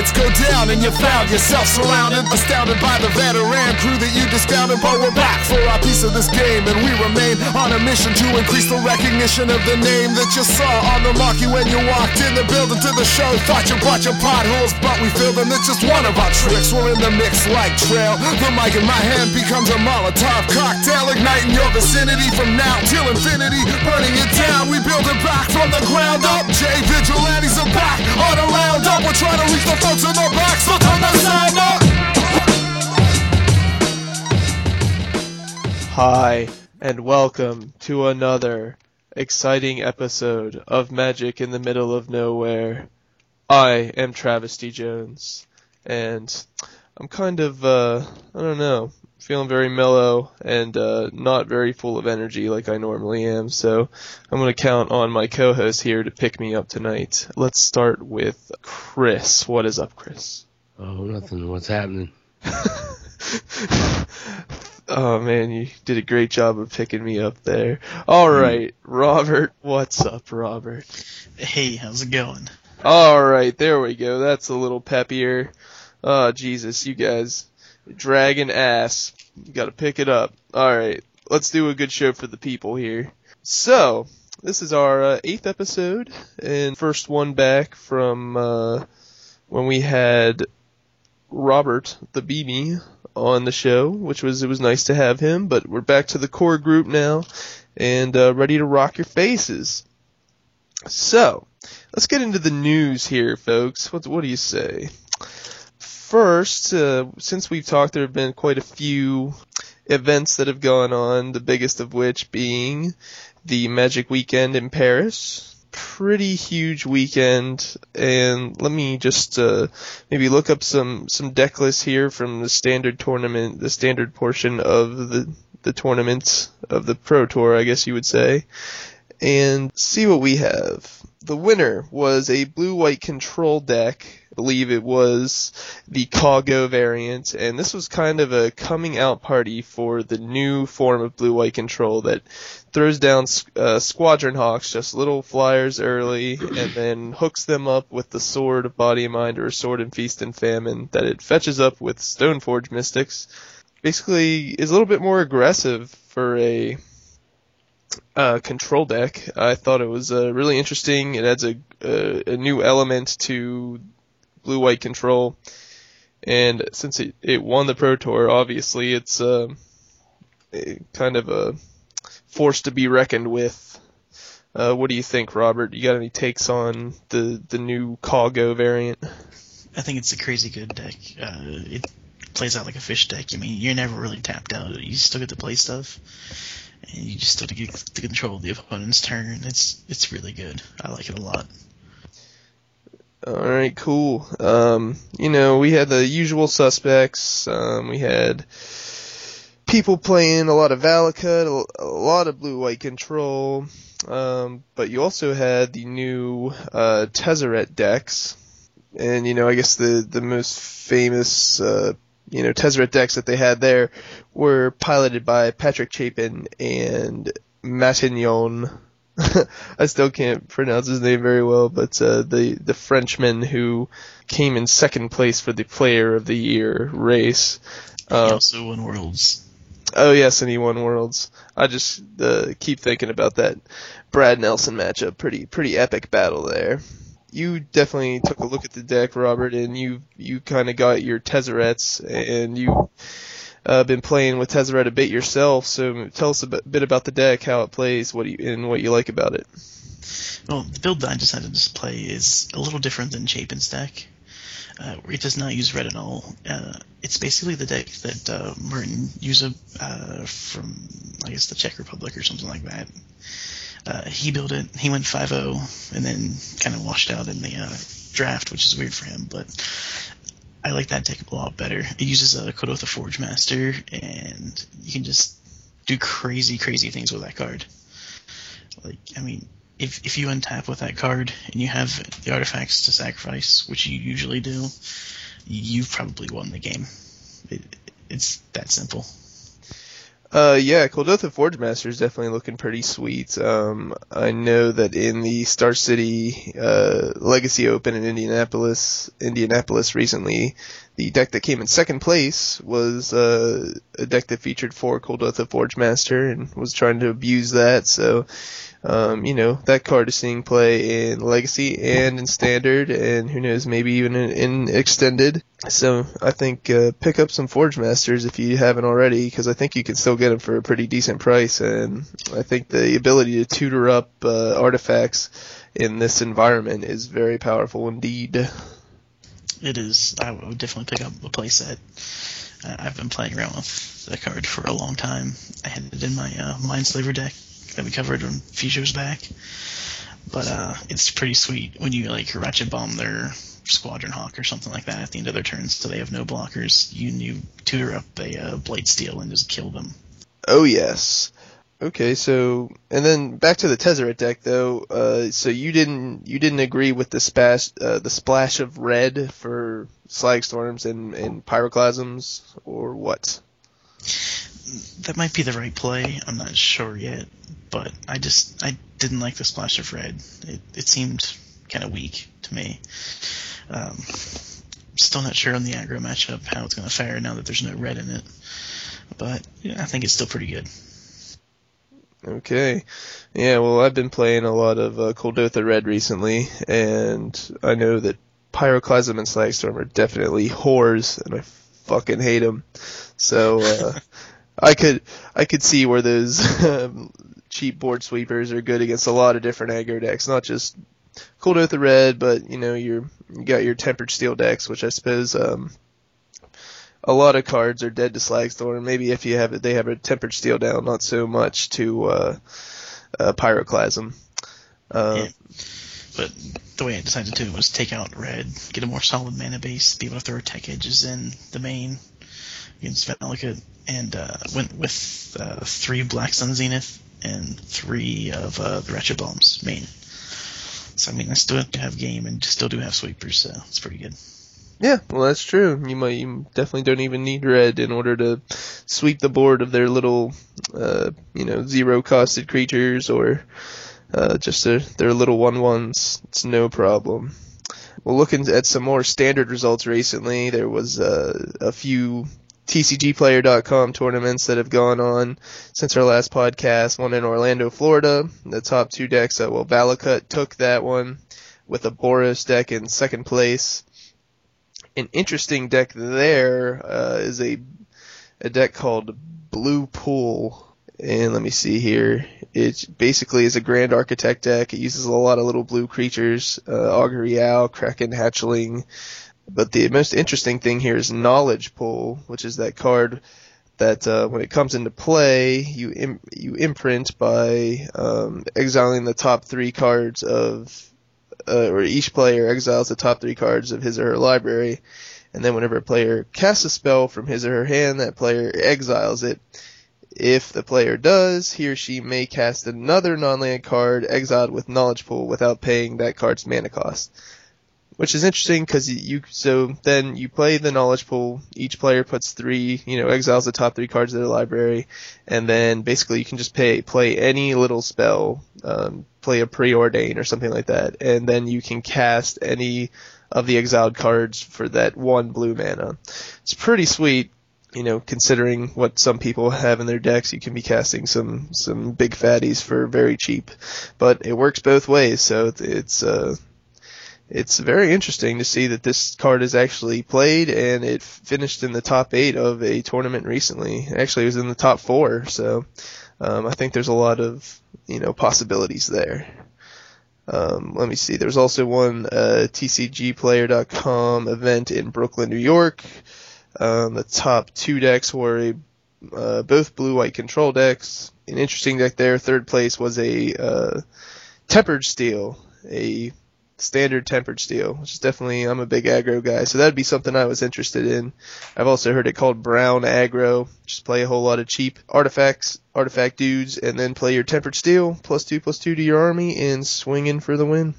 lights go down and you found yourself surrounded, astounded by the veteran crew that you discounted. But we're back for our piece of this game, and we remain on a mission to increase the recognition of the name that you saw on the marquee when you walked in the building to the show. Thought you brought your potholes, but we filled them. It's just one of our tricks. We're in the mix like trail. The mic in my hand becomes a Molotov cocktail, igniting your vicinity from now till infinity, burning it down. We build it back from the ground up. Jay Vigilantes are back on a roundup. We're trying to reach the in the the. Hi, and welcome to another exciting episode of Magic in the Middle of Nowhere. I am Travesty Jones, and I'm kind of, uh, I don't know, feeling very mellow and uh, not very full of energy like I normally am, so I'm going to count on my co-host here to pick me up tonight. Let's start with Chris. What is up, Chris? Oh, nothing. What's happening? Oh man, you did a great job of picking me up there. All right, Robert, what's up, Robert? Hey, how's it going? All right, there we go. That's a little peppier. Oh Jesus, you guys, dragging ass. You got to pick it up. All right, let's do a good show for the people here. So, this is our uh, eighth episode and first one back from uh, when we had Robert the Beanie on the show, which was it was nice to have him. But we're back to the core group now and uh, ready to rock your faces. So let's get into the news here, folks. What what do you say? First, uh, since we've talked, there have been quite a few events that have gone on. The biggest of which being the Magic Weekend in Paris. Pretty huge weekend, and let me just uh, maybe look up some some deck lists here from the standard tournament, the standard portion of the the tournament of the Pro Tour, I guess you would say, and see what we have. The winner was a blue-white control deck. I believe it was the Caw-Go variant, and this was kind of a coming out party for the new form of blue-white control that throws down uh, Squadron Hawks, just little flyers early, and then hooks them up with the Sword of Body and Mind or Sword and Feast and Famine that it fetches up with Stoneforge Mystics. Basically, is a little bit more aggressive for a uh, control deck. I thought it was uh, really interesting. It adds a, a, a new element to blue white control, and since it, it won the Pro Tour, obviously it's uh, kind of a force to be reckoned with. Uh, what do you think, Robert? You got any takes on the the new Caw-Go variant? I think it's a crazy good deck. Uh, it plays out like a fish deck. I mean, you're never really tapped out. You still get to play stuff, and you just still get to control the opponent's turn. It's it's really good. I like it a lot. All right, cool. Um, you know, we had the usual suspects. Um, we had people playing a lot of Valakut, a lot of blue-white control. Um, but you also had the new uh, Tezzeret decks, and you know, I guess the the most famous uh, you know Tezzeret decks that they had there were piloted by Patrick Chapin and Matignon. I still can't pronounce his name very well, but uh, the the Frenchman who came in second place for the Player of the Year race. Uh, he also won Worlds. Oh yes, and he won Worlds. I just uh, keep thinking about that Brad Nelson matchup. Pretty pretty epic battle there. You definitely took a look at the deck, Robert, and you you kind of got your Tezzerets, and you uh, been playing with Tezzeret a bit yourself. So tell us a bit about the deck, how it plays, what you, and what you like about it. Well, the build that I decided to play is a little different than Chapin's deck. Uh, it does not use red at all. Uh, it's basically the deck that uh, Merton used uh, from, I guess, the Czech Republic or something like that. Uh, he built it. He went 5-0 and then kind of washed out in the uh, draft, which is weird for him. But I like that deck a lot better. It uses a Kuldotha Forge Master, and you can just do crazy, crazy things with that card. Like, I mean, if if you untap with that card and you have the artifacts to sacrifice, which you usually do, you've probably won the game. It, it's that simple. Uh, yeah, Kuldotha Forge Master is definitely looking pretty sweet. Um, I know that in the Star City uh, Legacy Open in Indianapolis, Indianapolis recently, the deck that came in second place was uh, a deck that featured four Kuldotha Forge Master and was trying to abuse that. So um, you know, that card is seeing play in Legacy and in Standard, and who knows, maybe even in, in Extended. So I think uh, pick up some Forge Masters if you haven't already, because I think you can still get them for a pretty decent price, and I think the ability to tutor up uh, artifacts in this environment is very powerful indeed. It is. I would definitely pick up a playset. Uh, I've been playing around with the card for a long time. I had it in my uh, Mindslaver deck that we covered a few shows back. But uh, it's pretty sweet when you like ratchet bomb their Squadron Hawk or something like that at the end of their turns, so they have no blockers. You you tutor up a uh, Steel and just kill them. Oh yes. Okay, so and then back to the Tezzeret deck though. Uh, so you didn't you didn't agree with the splash uh, the splash of red for Slag Storms and, and Pyroclasms or what? that might be the right play. I'm not sure yet, but I just I didn't like the splash of red. It it seemed kind of weak me. Um, still not sure on the aggro matchup how it's going to fare now that there's no red in it, but yeah, I think it's still pretty good. Okay. Yeah, well, I've been playing a lot of uh, Kuldotha Red recently, and I know that Pyroclasm and Slagstorm are definitely whores, and I fucking hate them. So, uh, I could I could see where those um, cheap board sweepers are good against a lot of different aggro decks, not just Kuldotha Red, but you know your you got your Tempered Steel decks, which I suppose um, a lot of cards are dead to Slagstorm. Maybe if you have it, they have a Tempered Steel down, not so much to uh, uh, Pyroclasm. Uh, yeah. But the way I decided to do it was take out red, get a more solid mana base, be able to throw tech edges in the main against Valakut, and uh, went with uh, three Black Sun Zenith and three of uh, the Ratchet Bombs main. So I mean, I still have to have game and still do have sweepers, so it's pretty good. Yeah, well that's true. You might you definitely don't even need red in order to sweep the board of their little, uh, you know, zero costed creatures or uh, just their their little one ones. It's no problem. Well, looking at some more standard results recently, there was uh, a few TCGplayer.com tournaments that have gone on since our last podcast. One in Orlando, Florida. The top two decks, uh, well, Valakut took that one with a Boros deck in second place. An interesting deck there uh, is a a deck called Blue Pool. And let me see here. It basically is a Grand Architect deck. It uses a lot of little blue creatures, uh, Augury Owl, Kraken Hatchling, but the most interesting thing here is Knowledge Pool, which is that card that uh, when it comes into play, you Im- you imprint by um, exiling the top three cards of, uh, or each player exiles the top three cards of his or her library, and then whenever a player casts a spell from his or her hand, that player exiles it. If the player does, he or she may cast another non-land card exiled with Knowledge Pool without paying that card's mana cost which is interesting because you so then you play the knowledge pool. Each player puts three, you know, exiles the top three cards of their library, and then basically you can just pay play any little spell, um, play a preordain or something like that, and then you can cast any of the exiled cards for that one blue mana. It's pretty sweet. You know, considering what some people have in their decks, you can be casting some some big fatties for very cheap, but it works both ways. So it's uh, it's very interesting to see that this card is actually played and it finished in the top eight of a tournament recently. Actually, it was in the top four, so um, I think there's a lot of you know possibilities there. Um, let me see. There's also one uh, TCGPlayer.com event in Brooklyn, New York. Um, the top two decks were a, uh, both blue-white control decks. An interesting deck there. Third place was a uh, Tempered Steel, a standard tempered steel, which is definitely I'm a big aggro guy, so that'd be something I was interested in. I've also heard it called brown aggro. Just play a whole lot of cheap artifacts, artifact dudes, and then play your tempered steel plus two plus two to your army and swing in for the win.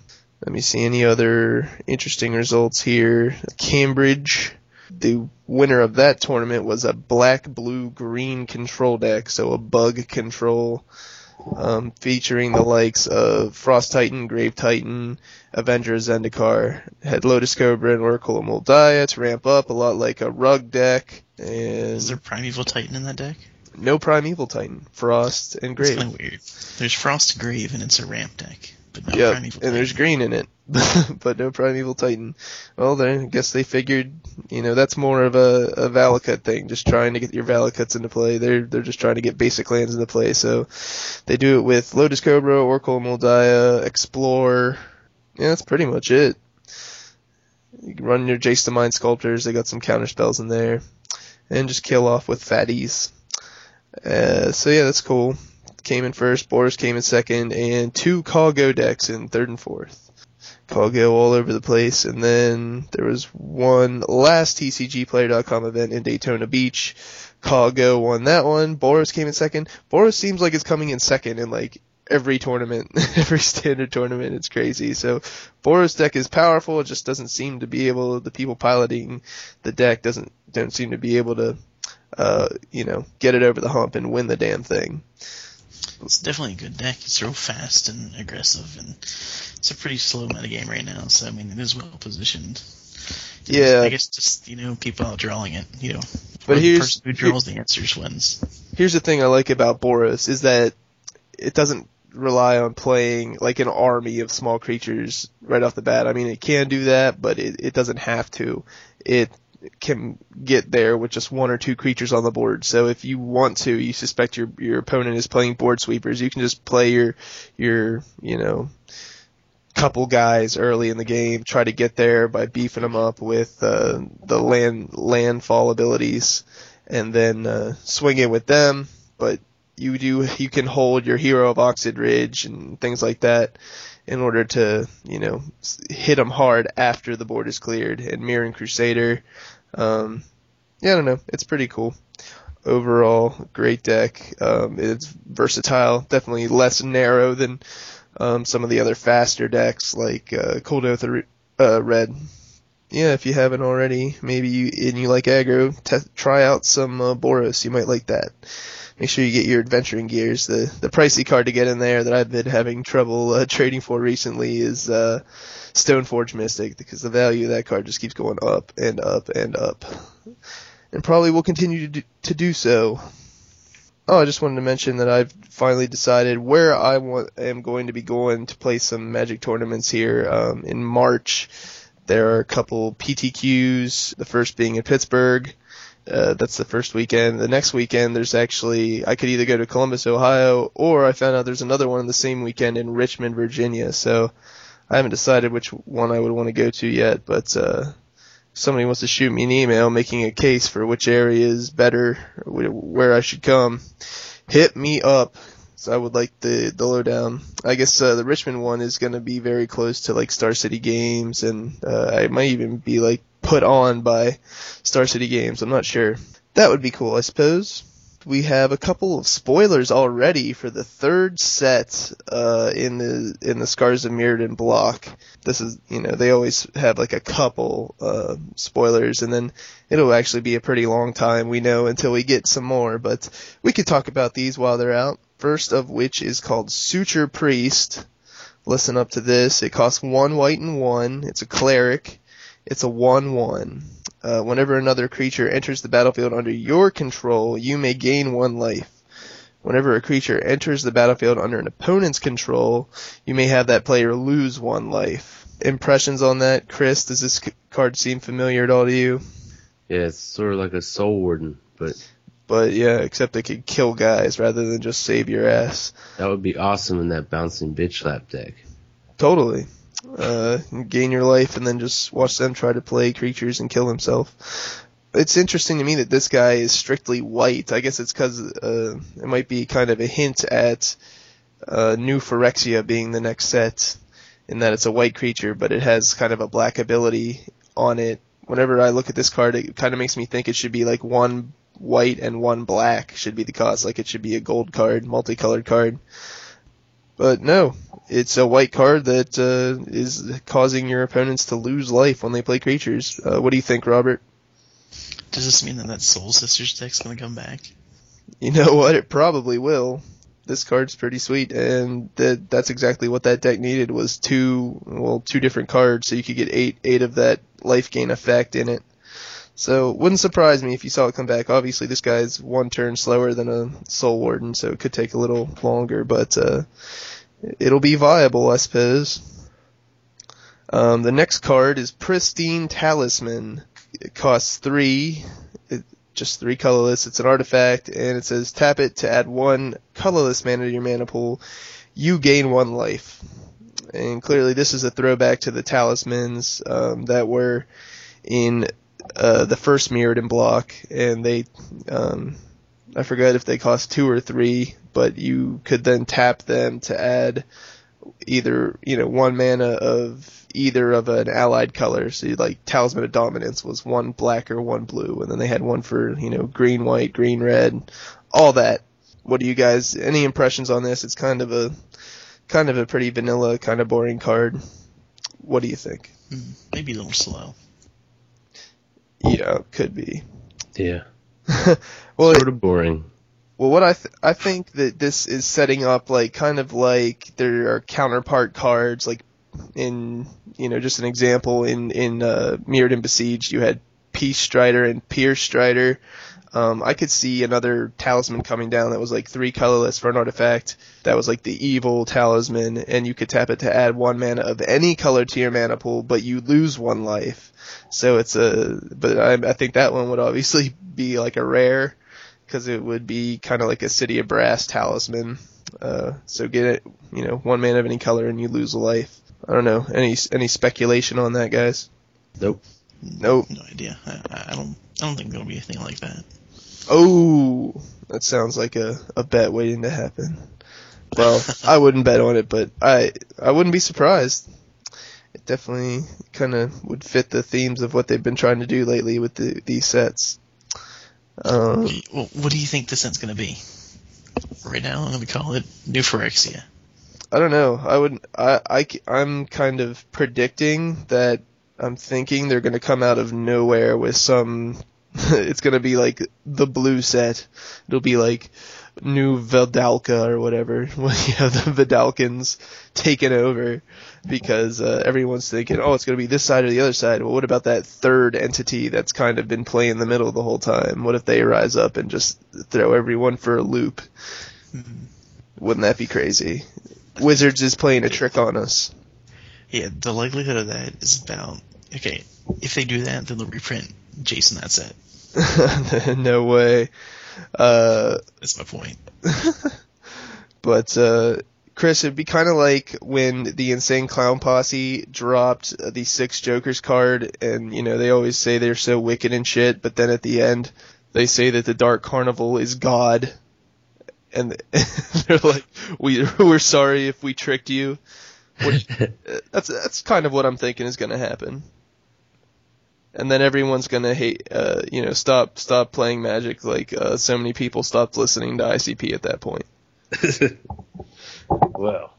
Let me see any other interesting results here. Cambridge The winner of that tournament was a black, blue, green control deck, so a bug control, um, featuring the likes of Frost Titan, Grave Titan, Avenger Zendikar, had Lotus Cobra and Oracle of Mul Daya to ramp up, a lot like a rug deck, and Is there Primeval Titan in that deck? no Primeval Titan, Frost and Grave. kind of weird. There's Frost and Grave and it's a ramp deck, but no Yeah, Primeval and there's green in it, but no Primeval Titan. Well, then I guess they figured, you know, that's more of a, a Valakut thing, just trying to get your Valakuts into play. They're they're just trying to get basic lands into play, so they do it with Lotus Cobra, Oracle Mul Daya, Explore. Yeah, that's pretty much it. You run your Jace the Mind Sculptors. They got some counter spells in there, and just kill off with fatties. Uh, so yeah, that's cool came in first, Boros came in second, and two Caw-Go decks in third and fourth. Caw-Go all over the place, and then there was one last TCGplayer.com event in Daytona Beach. Caw-Go won that one. Boros came in second. Boros seems like it's coming in second in like every tournament, every standard tournament. It's crazy. So Boros deck is powerful. It just doesn't seem to be able. The people piloting the deck doesn't don't seem to be able to, uh, you know, get it over the hump and win the damn thing. It's definitely a good deck. It's real fast and aggressive, and it's a pretty slow metagame right now. So I mean, it is well positioned. Yeah. I guess just you know people out drawing it. You know, But the here's- person who draws the answers wins. here's the thing I like about Boros is that it doesn't rely on playing like an army of small creatures right off the bat. I mean, it can do that, but it, it doesn't have to. It can get there with just one or two creatures on the board. So if you want to, you suspect your your opponent is playing board sweepers, you can just play your your you know couple guys early in the game, try to get there by beefing them up with uh, the land landfall abilities, and then uh, swing in with them. But you do you can hold your hero of Oxid Ridge and things like that in order to you know hit them hard after the board is cleared. And Mirran Crusader, um, yeah, I don't know, it's pretty cool. Overall, great deck. Um, it's versatile, definitely less narrow than um, some of the other faster decks like uh, Kuldotha uh, Red. Yeah, if you haven't already, maybe you and you like aggro, te- try out some uh, Boros. You might like that. Make sure you get your adventuring gears. The the pricey card to get in there that I've been having trouble uh, trading for recently is uh, Stoneforge Mystic because the value of that card just keeps going up and up and up, and probably will continue to do, to do so. Oh, I just wanted to mention that I've finally decided where I am going to be going to play some Magic tournaments here um, in March. There are a couple PTQs. The first being in Pittsburgh. Uh, that's the first weekend. The next weekend, there's actually I could either go to Columbus, Ohio, or I found out there's another one the same weekend in Richmond, Virginia. So I haven't decided which one I would want to go to yet. But uh, somebody wants to shoot me an email making a case for which area is better, where I should come, hit me up. So I would like the the lowdown. I guess uh, the Richmond one is going to be very close to like Star City Games, and uh, I might even be like put on by Star City Games. I'm not sure. That would be cool, I suppose. We have a couple of spoilers already for the third set uh, in the in the Scars of Mirrodin block. This is you know they always have like a couple uh, spoilers, and then it'll actually be a pretty long time we know until we get some more. But we could talk about these while they're out. First of which is called Suture Priest. Listen up to this. It costs one white and one. It's a cleric. It's a one-one. Uh, whenever another creature enters the battlefield under your control, you may gain one life. Whenever a creature enters the battlefield under an opponent's control, you may have that player lose one life. Impressions on that, Chris? Does this card seem familiar at all to you? Yeah, it's sort of like a soul warden, but But yeah, except it could kill guys rather than just save your ass. that would be awesome in that bouncing bitch slap deck. Totally. Uh, gain your life and then just watch them try to play creatures and kill himself. It's interesting to me that this guy is strictly white. I guess it's because uh, it might be kind of a hint at uh, New Phyrexia being the next set, in that it's a white creature, but it has kind of a black ability on it. Whenever I look at this card, it kind of makes me think it should be like one white and one black should be the cost. Like it should be a gold card, multicolored card. But no, it's a white card that uh, is causing your opponents to lose life when they play creatures. Uh, what do you think, Robert? Does this mean that that Soul Sisters deck's gonna come back? You know what? It probably will. This card's pretty sweet, and that that's exactly what that deck needed was two well two different cards, so you could get eight eight of that life gain effect in it. So wouldn't surprise me if you saw it come back. Obviously, this guy's one turn slower than a Soul Warden, so it could take a little longer, but uh, it'll be viable, I suppose. Um, the next card is Pristine Talisman. It costs three, it, just three colorless. It's an artifact, and it says tap it to add one colorless mana to your mana pool. You gain one life. And clearly, this is a throwback to the talismans um, that were in uh, the first Mirrodin block, and they, um, I forget if they cost two or three, but you could then tap them to add either you know one mana of either of an allied color. So like Talisman of Dominance was one black or one blue, and then they had one for you know green, white, green, red, all that. What do you guys? Any impressions on this? It's kind of a kind of a pretty vanilla, kind of boring card. What do you think? Hmm, maybe a little slow. Yeah, could be. Yeah. well, sort of boring. Well, what I th- I think that this is setting up like kind of like there are counterpart cards like in you know just an example in in uh, Mirrodin Besieged you had Peace Strider and Pierce Strider. Um, I could see another talisman coming down that was like three colorless for an artifact that was like the evil talisman, and you could tap it to add one mana of any color to your mana pool, but you lose one life. So it's a, but I, I think that one would obviously be like a rare because it would be kind of like a City of Brass talisman. Uh, so get it, you know, one mana of any color and you lose a life. I don't know. Any any speculation on that, guys? Nope. Nope. No idea. I, I don't. I don't think there'll be anything like that. Oh, that sounds like a, a bet waiting to happen. Well, I wouldn't bet on it, but I I wouldn't be surprised. It definitely kind of would fit the themes of what they've been trying to do lately with the, these sets. Um, Well, what do you think the set's gonna be? Right now, I'm gonna call it New Phyrexia. I don't know. I would. I, I I'm kind of predicting that. I'm thinking they're going to come out of nowhere with some. it's going to be like the blue set. It'll be like new Vidalka or whatever. When you have the Vedalkens taken over, because uh, everyone's thinking, oh, it's going to be this side or the other side. Well, what about that third entity that's kind of been playing the middle the whole time? What if they rise up and just throw everyone for a loop? Wouldn't that be crazy? Wizards is playing a trick on us. Yeah, the likelihood of that is about okay. If they do that, then they'll reprint Jason that's it. no way. Uh, That's my point. but uh, Chris, it'd be kind of like when the Insane Clown Posse dropped the Six Jokers card, and you know they always say they're so wicked and shit, but then at the end they say that the Dark Carnival is God, and they're like, "We we're sorry if we tricked you." Which, that's that's kind of what I'm thinking is going to happen. And then everyone's gonna hate, uh, you know, stop stop playing Magic. Like uh, so many people stopped listening to ICP at that point. well.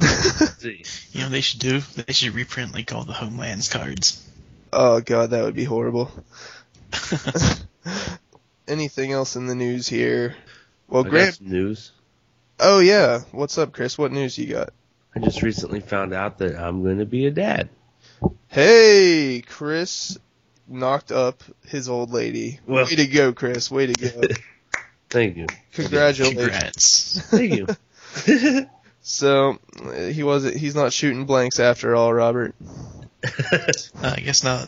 see. You know, they should do. They should reprint like all the Homelands cards. Oh god, that would be horrible. Anything else in the news here? Well, I got Grant. some news. Oh yeah, what's up, Chris? What news you got? I just recently found out that I'm going to be a dad. Hey, Chris knocked up his old lady. Well- Way to go, Chris. Way to go. Thank you. Congratulations. Congrats. Thank you. So he wasn't. He's not shooting blanks after all, Robert. Uh, I guess not.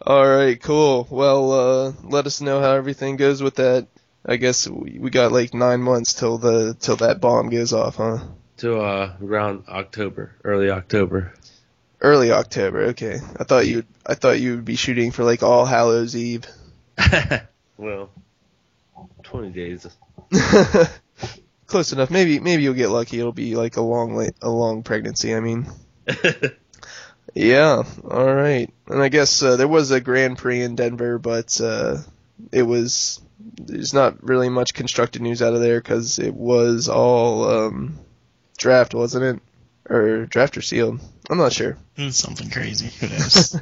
All right, cool. Well, uh, let us know how everything goes with that. I guess we, we got like nine months till the till that bomb goes off, huh? to uh, around October, early October. Early October. Okay. I thought you I thought you would be shooting for like All Hallows Eve. well, 20 days. Close enough. Maybe maybe you'll get lucky. It'll be like a long a long pregnancy. I mean. Yeah. All right. And I guess uh, there was a Grand Prix in Denver, but uh, it was there's not really much constructed news out of there because it was all um, draft, wasn't it? Or draft or sealed? I'm not sure. It's something crazy. Who knows?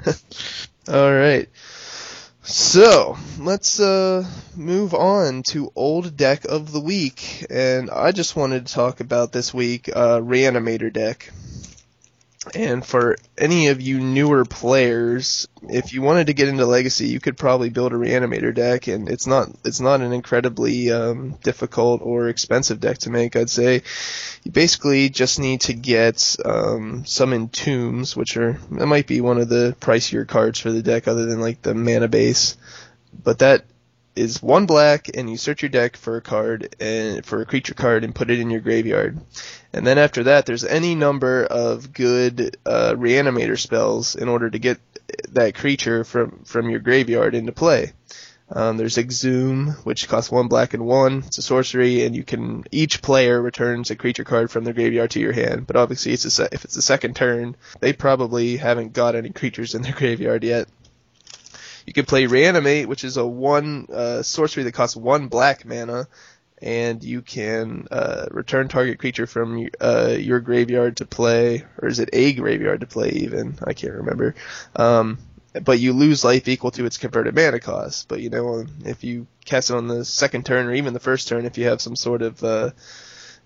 All right. So let's uh, move on to old deck of the week, and I just wanted to talk about this week uh, Reanimator deck. And for any of you newer players, if you wanted to get into Legacy, you could probably build a Reanimator deck, and it's not it's not an incredibly um, difficult or expensive deck to make. I'd say you basically just need to get um, some entombs, which are that might be one of the pricier cards for the deck, other than like the mana base. But that is one black, and you search your deck for a card and for a creature card and put it in your graveyard. And then after that, there's any number of good uh, reanimator spells in order to get that creature from from your graveyard into play. Um, there's Exhume, which costs one black and one. It's a sorcery, and you can each player returns a creature card from their graveyard to your hand. But obviously, it's a if it's the second turn, they probably haven't got any creatures in their graveyard yet. You can play Reanimate, which is a one uh, sorcery that costs one black mana, and you can uh, return target creature from uh, your graveyard to play, or is it a graveyard to play even? I can't remember. Um, but you lose life equal to its converted mana cost. But you know, if you cast it on the second turn or even the first turn, if you have some sort of uh,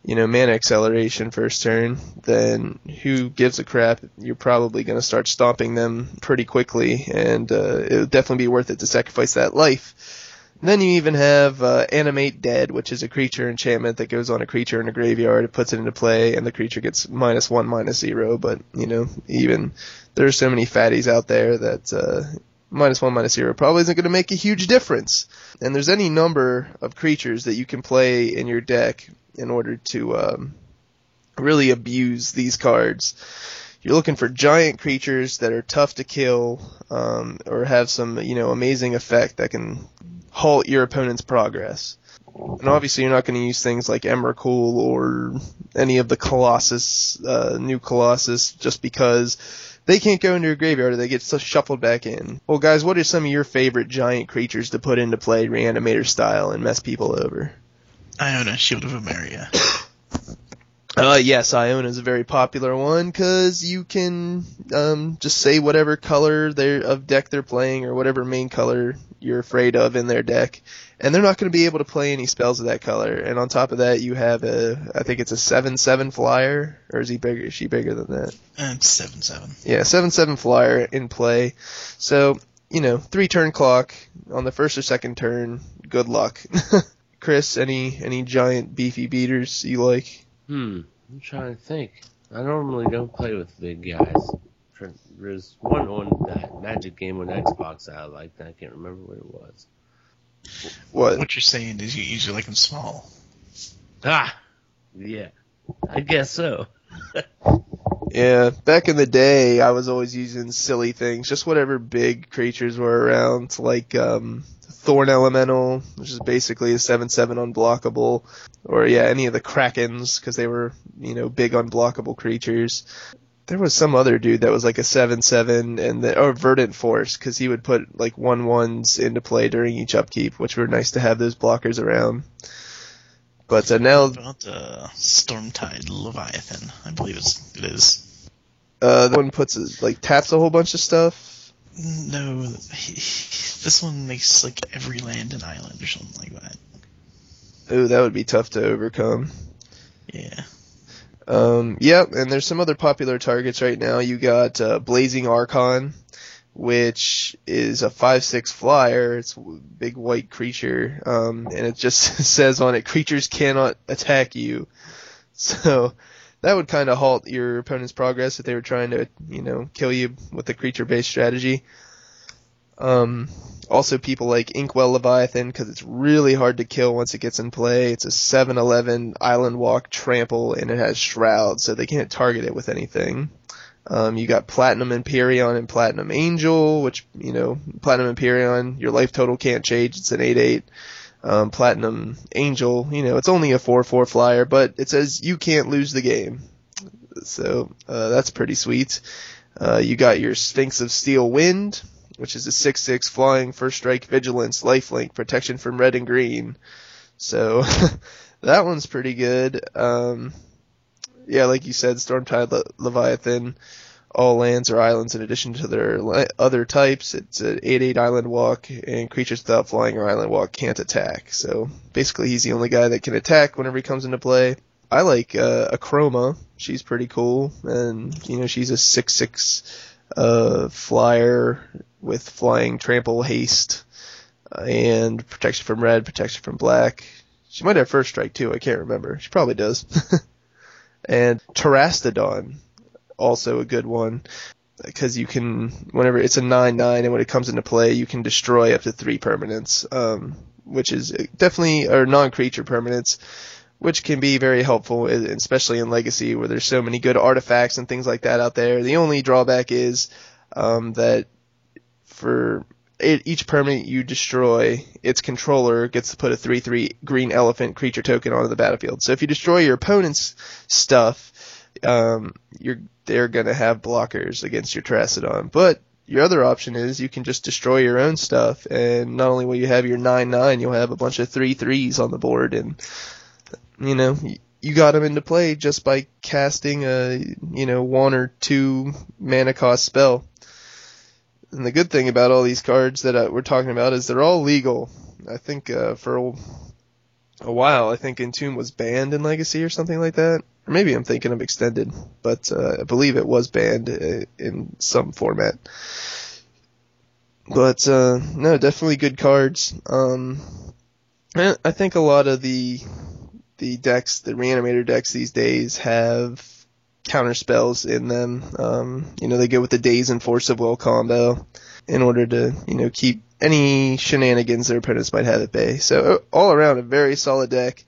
you know mana acceleration first turn, then who gives a crap? You're probably going to start stomping them pretty quickly, and uh, it would definitely be worth it to sacrifice that life. And then you even have uh, Animate Dead, which is a creature enchantment that goes on a creature in a graveyard. It puts it into play, and the creature gets minus one, minus zero. But you know, even there are so many fatties out there that uh, minus one, minus zero probably isn't going to make a huge difference. And there's any number of creatures that you can play in your deck in order to um, really abuse these cards. You're looking for giant creatures that are tough to kill, um, or have some, you know, amazing effect that can halt your opponent's progress. And obviously, you're not going to use things like Emrakul or any of the Colossus, uh, new Colossus, just because they can't go into your graveyard or they get shuffled back in. Well, guys, what are some of your favorite giant creatures to put into play Reanimator style and mess people over? Iona, Shield of Emeria. Uh, yes, Iona is a very popular one because you can um, just say whatever color they're, of deck they're playing or whatever main color you're afraid of in their deck, and they're not going to be able to play any spells of that color. And on top of that, you have a, I think it's a seven seven flyer, or is he bigger? Is she bigger than that? And seven seven. Yeah, seven seven flyer in play. So you know, three turn clock on the first or second turn. Good luck. Chris, any any giant beefy beaters you like? Hmm. I'm trying to think. I normally don't play with big guys. There's one on that Magic game on Xbox that I liked. I can't remember what it was. What? What you're saying is you usually like them small. Ah, yeah. I guess so. Yeah, back in the day, I was always using silly things, just whatever big creatures were around, like um, Thorn Elemental, which is basically a 7-7 unblockable, or yeah, any of the Krakens, because they were, you know, big unblockable creatures. There was some other dude that was like a 7-7, and the, or Verdant Force, because he would put like 1-1s into play during each upkeep, which were nice to have those blockers around. But uh, now, About uh, Stormtide Leviathan, I believe it's it is. uh, that one puts, a- like, taps a whole bunch of stuff. No, he, this one makes like every land an island or something like that. Ooh, that would be tough to overcome. Yeah. Um, yep, and there's some other popular targets right now. You got uh, Blazing Archon, which is a 5-6 flyer. It's a big white creature, um, and it just says on it, creatures cannot attack you. So that would kind of halt your opponent's progress if they were trying to, you know, kill you with a creature-based strategy. Um, also people like Inkwell Leviathan because it's really hard to kill once it gets in play. It's a 7-11 island walk trample and it has shroud so they can't target it with anything. Um, you got Platinum Empyrean and Platinum Angel, which, you know, Platinum Empyrean, your life total can't change. It's an 8-8. Um, Platinum Angel, you know, it's only a 4-4 flyer, but it says you can't lose the game. So, uh, that's pretty sweet. Uh, you got your Sphinx of Steel Wind, which is a 6-6 flying first strike vigilance, lifelink, protection from red and green. So that one's pretty good. Um, yeah, like you said, Stormtide Le- Leviathan. All lands or islands in addition to their other types. It's an 8-8 island walk, and creatures without flying or island walk can't attack. So basically, he's the only guy that can attack whenever he comes into play. I like uh, Akroma. She's pretty cool, and you know she's a six six uh, flyer with flying, trample, haste, and protection from red, protection from black. She might have first strike too. I can't remember. She probably does. and Terastodon, also a good one because you can whenever it's a nine nine and when it comes into play you can destroy up to three permanents, um, which is definitely or non creature permanents, which can be very helpful, especially in Legacy where there's so many good artifacts and things like that out there. The only drawback is um, that for each permanent you destroy, its controller gets to put a 3-3 green elephant creature token onto the battlefield. So if you destroy your opponent's stuff, um, you're they're gonna have blockers against your Terastodon. But your other option is you can just destroy your own stuff, and not only will you have your nine nine, you'll have a bunch of three threes on the board, and you know you got them into play just by casting a you know one or two mana cost spell. And the good thing about all these cards that uh, we're talking about is they're all legal. I think uh, for a, while, I think Entomb was banned in Legacy or something like that. Or maybe I'm thinking of Extended, but uh, I believe it was banned uh, in some format. But uh, no, definitely good cards. Um, I think a lot of the the decks, the reanimator decks these days have counter spells in them. Um, you know, they go with the Daze and Force of Will combo in order to, you know, keep any shenanigans their opponents might have at bay. So all around a very solid deck.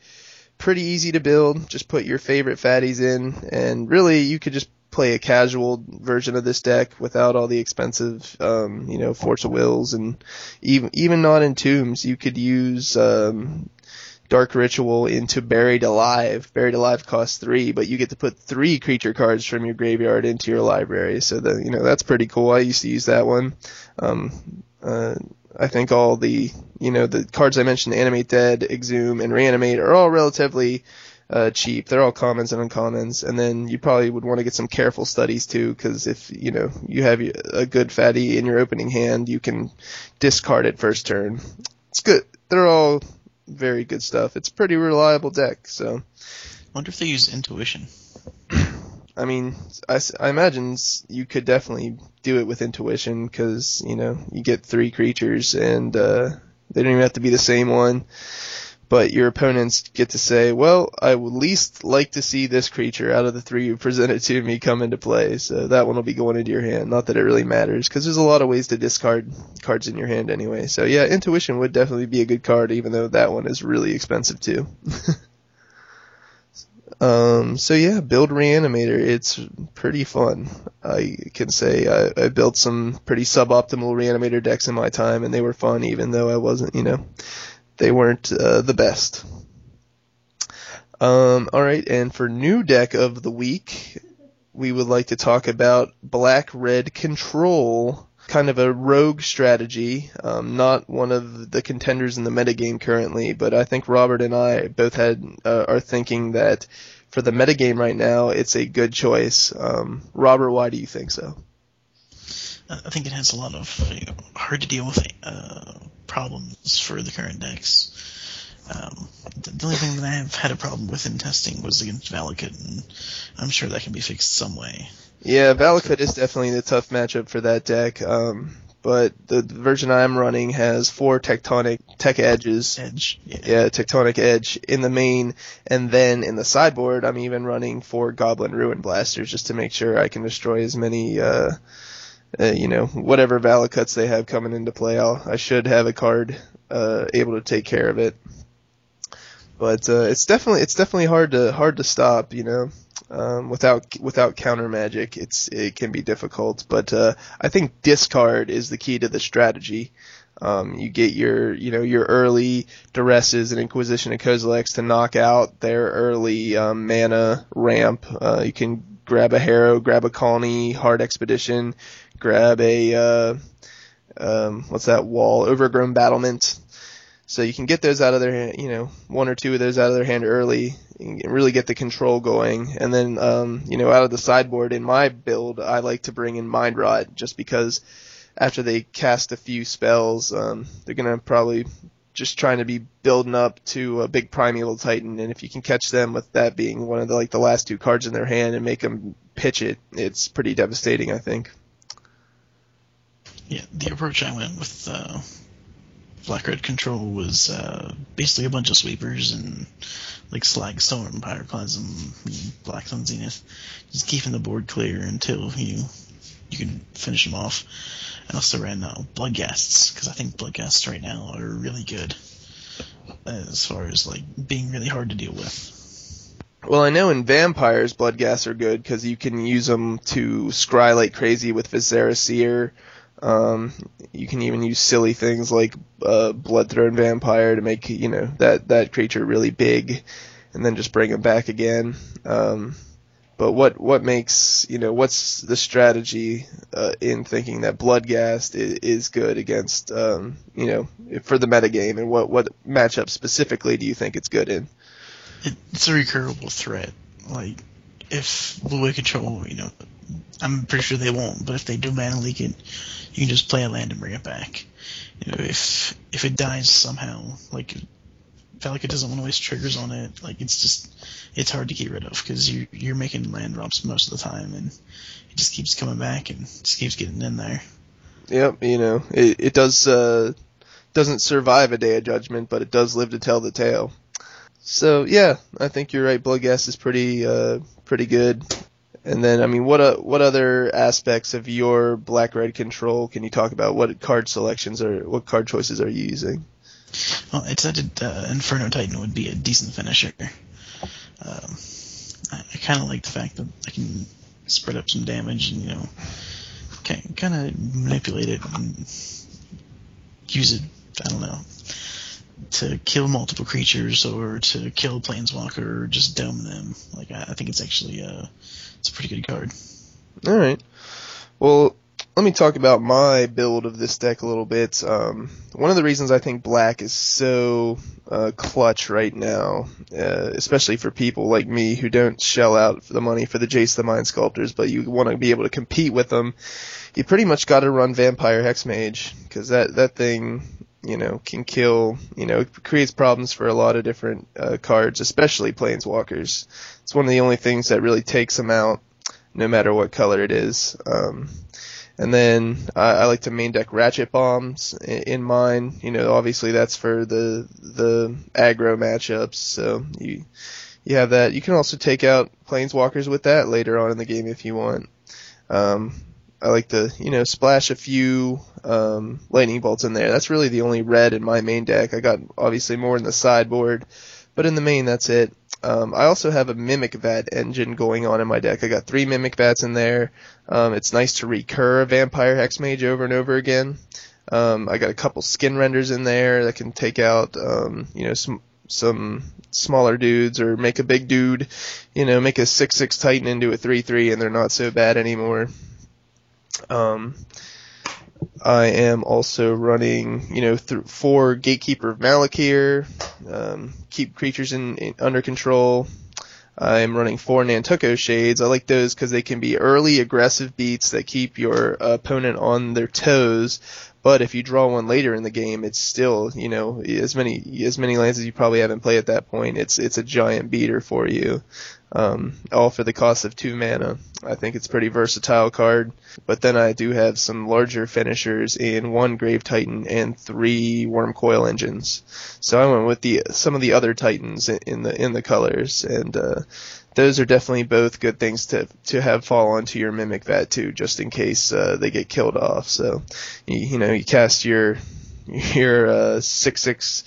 Pretty easy to build. Just put your favorite fatties in and really you could just play a casual version of this deck without all the expensive, um, you know, Force of Wills and even, even not Entombs. You could use, um, Dark Ritual into Buried Alive. Buried Alive costs three, but you get to put three creature cards from your graveyard into your library. So the you know that's pretty cool. I used to use that one. Um, uh, I think all the you know the cards I mentioned, Animate Dead, Exhume, and Reanimate, are all relatively uh, cheap. They're all commons and uncommons, and then you probably would want to get some careful studies too, because if you know you have a good fatty in your opening hand, you can discard it first turn. It's good. They're all very good stuff. It's a pretty reliable deck, so. I Wonder if they use intuition. I mean, I, I imagine you could definitely do it with intuition because you know you get three creatures and uh, they don't even have to be the same one but your opponents get to say, well, I would least like to see this creature out of the three you presented to me come into play. So that one will be going into your hand. Not that it really matters, because there's a lot of ways to discard cards in your hand anyway. So yeah, Intuition would definitely be a good card, even though that one is really expensive too. um, so yeah, build Reanimator. It's pretty fun. I can say I, I built some pretty suboptimal Reanimator decks in my time, and they were fun, even though I wasn't, you know they weren't uh, the best. Um, all right, and for new deck of the week, we would like to talk about Black Red Control, kind of a rogue strategy. Um, not one of the contenders in the metagame currently, but I think Robert and I both had uh, are thinking that for the metagame right now, it's a good choice. Um, Robert, why do you think so? I think it has a lot of you know, hard to deal with uh, problems for the current decks. Um, the only thing that I have had a problem with in testing was against Valakut, and I'm sure that can be fixed some way. Yeah, Valakut is definitely the tough matchup for that deck. Um, but the version I'm running has four tectonic tech edges. Edge. Yeah. yeah, tectonic edge in the main, and then in the sideboard, I'm even running four Goblin Ruin Blasters just to make sure I can destroy as many uh, uh, you know, whatever Valakuts they have coming into play, I'll, I should have a card uh, able to take care of it. But uh, it's definitely it's definitely hard to hard to stop, you know. Um, without without counter magic, it's it can be difficult. But uh, I think discard is the key to the strategy. Um, you get your, you know, your early duresses and Inquisition of Kozilek to knock out their early um, mana ramp. Uh, you can grab a Harrow, grab a Khalni Heart Expedition, grab a uh, um, what's that wall overgrown battlement. So you can get those out of their hand, you know, one or two of those out of their hand early really get the control going. And then, um, you know, out of the sideboard in my build, I like to bring in Mind Rot just because after they cast a few spells, um, they're gonna probably just trying to be building up to a big primeval titan, and if you can catch them with that being one of the like the last two cards in their hand and make them pitch it, it's pretty devastating, I think. Yeah, the approach I went with uh, Black Red Control was uh, basically a bunch of sweepers and like Slag Storm, Pyroclasm, Black Sun Zenith, just keeping the board clear until you you can finish them off. I also ran uh, Bloodghasts because I think Bloodghasts right now are really good as far as like being really hard to deal with. Well, I know in vampires, Bloodghasts are good because you can use them to scry like crazy with Viscera Seer. Um, you can even use silly things like uh, Bloodthrone Vampire to make you know that that creature really big, and then just bring him back again. Um, but what what makes you know what's the strategy uh, in thinking that Bloodghast is, is good against um, you know for the metagame and what what matchup specifically do you think it's good in? It's a recurable threat. Like if Blue Control, you know, I'm pretty sure they won't, but if they do mana leak it, you can just play a land and bring it back. If if it dies somehow, like Valakut doesn't want to waste triggers on it. Like it's just it's hard to get rid of because you you're making land drops most of the time, and it just keeps coming back and just keeps getting in there. Yep, you know it it does uh, doesn't survive a day of judgment, but it does live to tell the tale. So yeah, I think you're right. Bloodghast is pretty uh, pretty good. And then, I mean, what uh, what other aspects of your black red control can you talk about? What card selections or what card choices are you using? Well, I decided uh, Inferno Titan would be a decent finisher. Um, I, I kind of like the fact that I can spread up some damage and you know, kind of manipulate it and use it. I don't know to kill multiple creatures or to kill a planeswalker or just dome them. Like I, I think it's actually uh, it's a pretty good card. All right. Well, let me talk about my build of this deck a little bit. Um, one of the reasons I think black is so uh, clutch right now, uh, especially for people like me who don't shell out the money for the Jace the Mind Sculptors, but you want to be able to compete with them, you pretty much got to run Vampire Hexmage because that that thing you know can kill you know creates problems for a lot of different uh, cards, especially Planeswalkers. It's one of the only things that really takes them out, no matter what color it is. Um, and then I, I like to main deck Ratchet Bombs in, in mine. You know, obviously that's for the the aggro matchups. So you you have that. You can also take out Planeswalkers with that later on in the game if you want. Um, I like to, you know, splash a few um, lightning bolts in there. That's really the only red in my main deck. I got obviously more in the sideboard, but in the main, that's it. Um, I also have a Mimic Vat engine going on in my deck. I got three Mimic Vats in there. Um, it's nice to recur a Vampire Hexmage over and over again. Um, I got a couple Skinrenders in there that can take out, um, you know, some some smaller dudes or make a big dude, you know, make a six six Titan into a three three, and they're not so bad anymore. Um, I am also running, you know, four Gatekeeper of Malakir, um, keep creatures in, in, under control. I am running four Nantuko Shades. I like those because they can be early aggressive beats that keep your opponent on their toes. But if you draw one later in the game, it's still, you know, as many as many lands as you probably haven't played at that point. It's it's a giant beater for you um, all for the cost of two mana. I think it's pretty versatile card. But then I do have some larger finishers in one Grave Titan and three Wurmcoil engines. So I went with the some of the other Titans in the in the colors, and uh, those are definitely both good things to to have fall onto your Mimic Vat too, just in case uh, they get killed off. So you, you know you cast your your uh, six six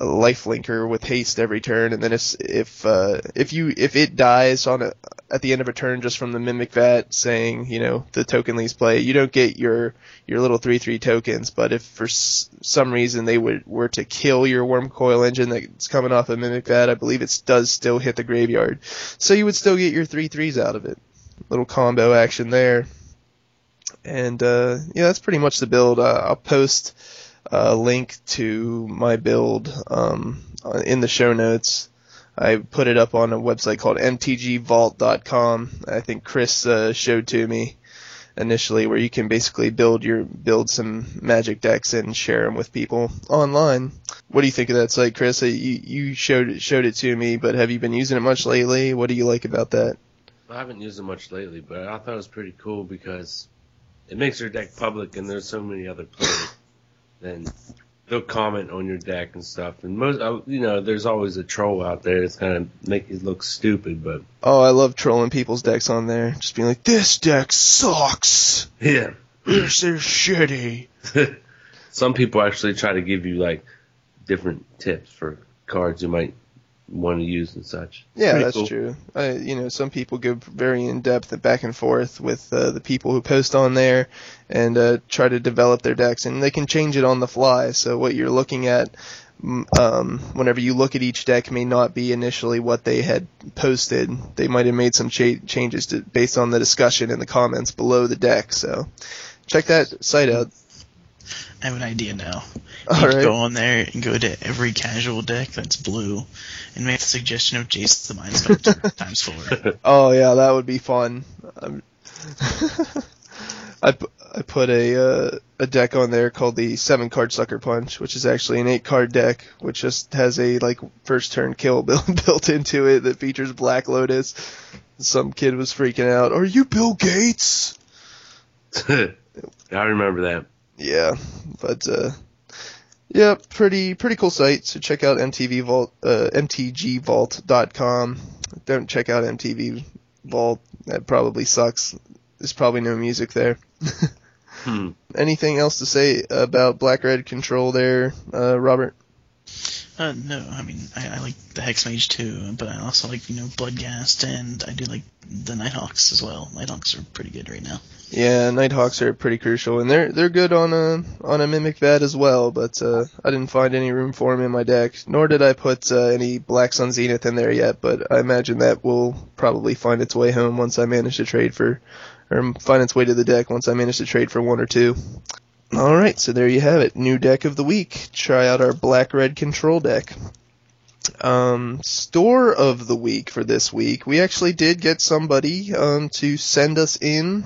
life linker with haste every turn, and then if if uh, if you if it dies on a at the end of a turn just from the mimic vat saying you know the token leaves play, you don't get your your little three three tokens. But if for s- some reason they would were to kill your Wurmcoil engine that's coming off a mimic vat, I believe it does still hit the graveyard, so you would still get your three threes out of it. Little combo action there, and uh, yeah, that's pretty much the build. Uh, I'll post a link to my build um, in the show notes. I put it up on a website called mtgvault.com. I think Chris uh, showed to me initially where you can basically build your build some magic decks and share them with people online. What do you think of that site, Chris? Uh, You you showed showed it to me, but have you been using it much lately? What do you like about that? I haven't used it much lately, but I thought it was pretty cool because it makes your deck public, and there's so many other players. Then they'll comment on your deck and stuff. And most, uh, you know, there's always a troll out there that's kind of make it look stupid, but Oh, I love trolling people's decks on there. Just being like, this deck sucks. yeah. This is shitty. Some people actually try to give you like different tips for cards you might want to use and such. Yeah, that's cool. true. I, you know, some people go very in depth and back and forth with uh, the people who post on there and uh, try to develop their decks, and they can change it on the fly. So what you're looking at, um, whenever you look at each deck, may not be initially what they had posted. They might have made some cha- changes to, based on the discussion in the comments below the deck. So check that site out. I have an idea now. All you right. go on there and go to every casual deck that's blue, and make the suggestion of Jace the Mind Sculptor times four. Oh yeah, that would be fun. Um, I, pu- I put a uh, a deck on there called the seven card sucker punch, which is actually an eight card deck, which just has a like first turn kill built built into it that features Black Lotus. Some kid was freaking out. Are you Bill Gates? I remember that. Yeah, but uh, yeah, pretty pretty cool site. So check out MTV Vault, uh, MTGVault.com. Don't check out MTV Vault. That probably sucks. There's probably no music there. Hmm. Anything else to say about Black Red Control there, uh, Robert? Uh, no, I mean I, I like the Hex Mage too, but I also like you know Bloodghast, and I do like the Nighthawks as well. Nighthawks are pretty good right now. Yeah, Nighthawks are pretty crucial, and they're they're good on a on a Mimic Vat as well. But uh, I didn't find any room for them in my deck, nor did I put uh, any Black Sun Zenith in there yet. But I imagine that will probably find its way home once I manage to trade for, or find its way to the deck once I manage to trade for one or two. All right, so there you have it. New deck of the week. Try out our Black Red Control deck. Um, store of the week for this week. We actually did get somebody um, to send us in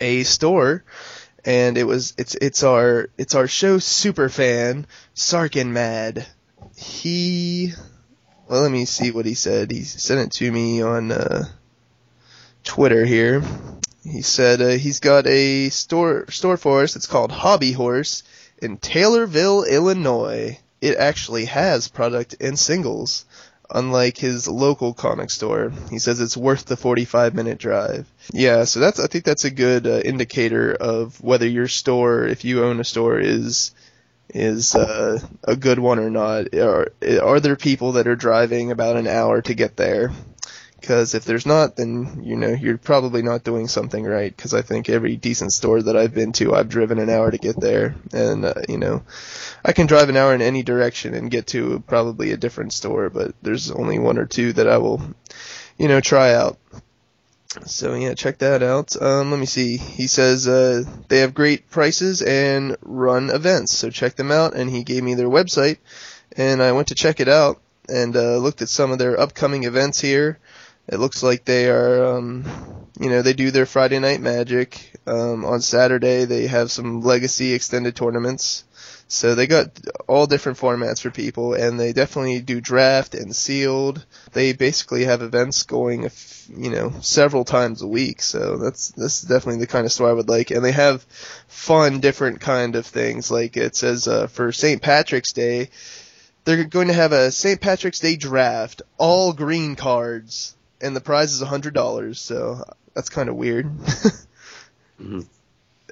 a store and it was it's it's our it's our show super fan Sarkin Mad. He well let me see what he said. He sent it to me on uh, Twitter here. He said uh, he's got a store store for us. It's called Hobby Horse in Taylorville, Illinois. It actually has product and singles, unlike his local comic store. He says it's worth the 45 minute drive. Yeah, so that's I think that's a good uh, indicator of whether your store, if you own a store, is is uh, a good one or not. Are are there people that are driving about an hour to get there? Because if there's not, then you know you're probably not doing something right. Because I think every decent store that I've been to, I've driven an hour to get there, and uh, you know, I can drive an hour in any direction and get to probably a different store. But there's only one or two that I will, you know, try out. So yeah, check that out. Um, let me see. He says uh, they have great prices and run events, so check them out. And he gave me their website, and I went to check it out and uh, looked at some of their upcoming events here. It looks like they are, um, you know, they do their Friday Night Magic. Um, on Saturday, they have some Legacy extended tournaments. So they got all different formats for people, and they definitely do draft and sealed. They basically have events going, you know, several times a week. So that's that's definitely the kind of store I would like. And they have fun, different kind of things. Like it says uh, for St. Patrick's Day, they're going to have a St. Patrick's Day draft, all green cards, and the prize is a hundred dollars. So that's kind of weird. Mhm.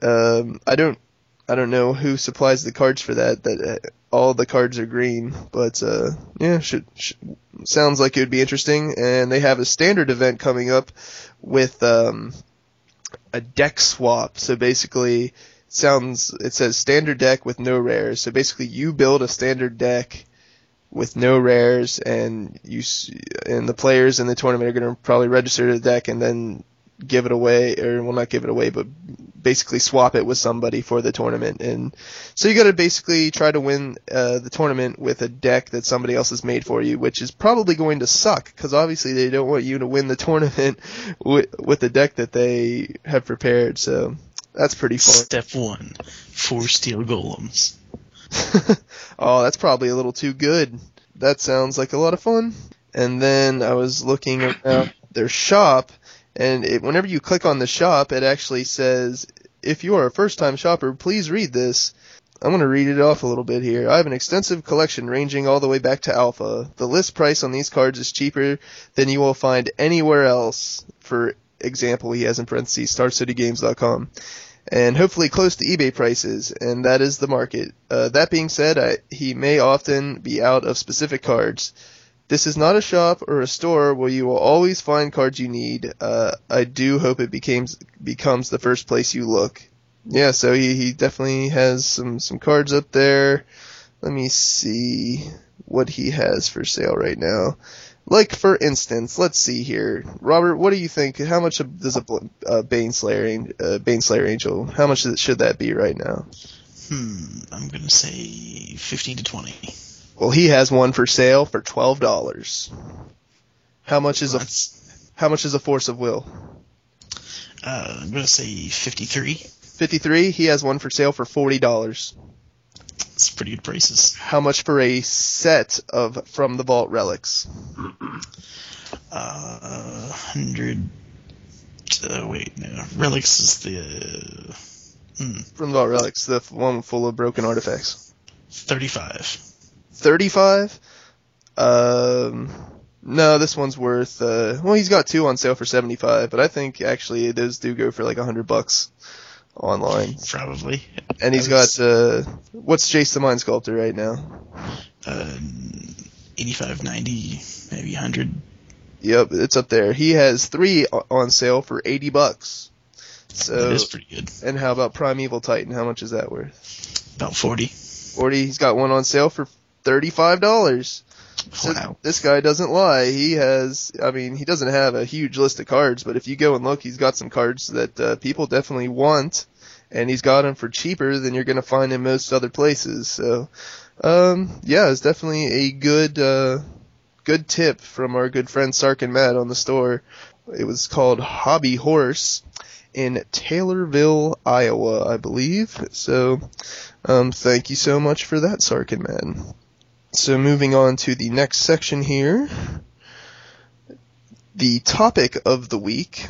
um, I don't, I don't know who supplies the cards for that. That uh, all the cards are green, but uh, yeah, should, should sounds like it would be interesting. And they have a standard event coming up with um, a deck swap. So basically, sounds it says standard deck with no rares. So basically, you build a standard deck with no rares, and you and the players in the tournament are going to probably register the deck and then give it away, or well, not give it away, but basically swap it with somebody for the tournament. And so you got to basically try to win uh, the tournament with a deck that somebody else has made for you, which is probably going to suck because obviously they don't want you to win the tournament with, with the deck that they have prepared. So that's pretty fun. Step one, four steel golems. oh, that's probably a little too good. That sounds like a lot of fun. And then I was looking at their shop, and it, whenever you click on the shop, it actually says, if you are a first time shopper, please read this. I'm going to read it off a little bit here. I have an extensive collection ranging all the way back to Alpha. The list price on these cards is cheaper than you will find anywhere else. For example, he has in parentheses, StarCityGames.com and hopefully close to eBay prices, and that is the market. Uh, that being said, I, he may often be out of specific cards. This is not a shop or a store where you will always find cards you need. Uh, I do hope it becomes becomes the first place you look. Yeah, so he, he definitely has some some cards up there. Let me see what he has for sale right now. Like for instance, let's see here, Robert. What do you think? How much does a uh, Baneslayer, uh, Baneslayer Angel? How much should that be right now? Hmm, I'm gonna say fifteen to twenty. Well, he has one for sale for twelve dollars. How much is That's... a how much is a Force of Will? Uh, I'm gonna say fifty-three. Fifty-three. He has one for sale for forty dollars. It's pretty good prices. How much for a set of From the Vault relics? Uh, hundred. Uh, wait, no. Relics is the. Uh. From the Vault relics, the one full of broken artifacts. Thirty-five. Thirty-five. Um. No, this one's worth. Uh, well, he's got two on sale for seventy-five, but I think actually those do go for like a hundred bucks online. Probably. And he's was, got uh, what's Jace the Mind Sculptor right now? Uh, 85, 90, maybe 100. Yep, it's up there. He has three on sale for 80 bucks. So that is pretty good. And how about Primeval Titan? How much is that worth? About 40. 40. He's got one on sale for $35. So wow. This guy doesn't lie. He has, I mean, he doesn't have a huge list of cards, but if you go and look, he's got some cards that uh, people definitely want, and he's got them for cheaper than you're going to find in most other places. So, um, yeah, it's definitely a good, uh, good tip from our good friend Sark and Matt on the store. It was called Hobby Horse in Taylorville, Iowa, I believe. So, um, thank you so much for that, Sark and Matt. So moving on to the next section here, the topic of the week,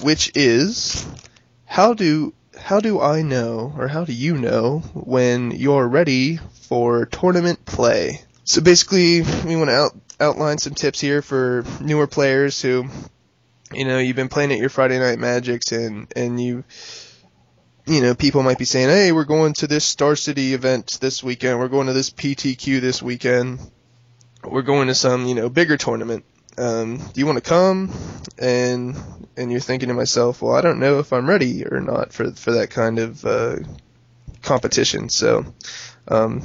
which is how do how do I know or how do you know when you're ready for tournament play? So basically, we want to out, outline some tips here for newer players who, you know, you've been playing at your Friday Night Magics and and you you know, people might be saying, hey, we're going to this Star City event this weekend. We're going to this PTQ this weekend. We're going to some, you know, bigger tournament. Um, do you want to come? And, and you're thinking to myself, well, I don't know if I'm ready or not for, for that kind of, uh, competition. So, um,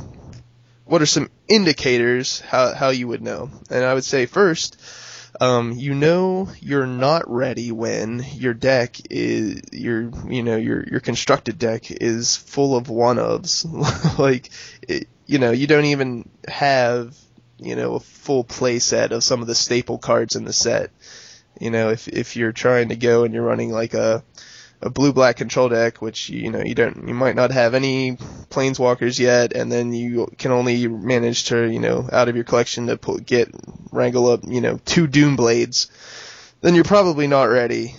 what are some indicators how, how you would know? And I would say first, um, you know you're not ready when your deck is your you know your your constructed deck is full of one ofs like it, you know you don't even have you know a full play set of some of the staple cards in the set. You know if if you're trying to go and you're running like a a blue black control deck, which you know you don't you might not have any planeswalkers yet, and then you can only manage to you know out of your collection to put, get wrangle up you know two Doom Blades, then you're probably not ready.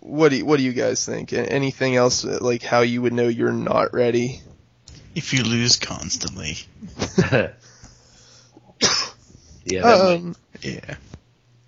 What do you, what do you guys think? Anything else like how you would know you're not ready? If you lose constantly. yeah. Um, yeah.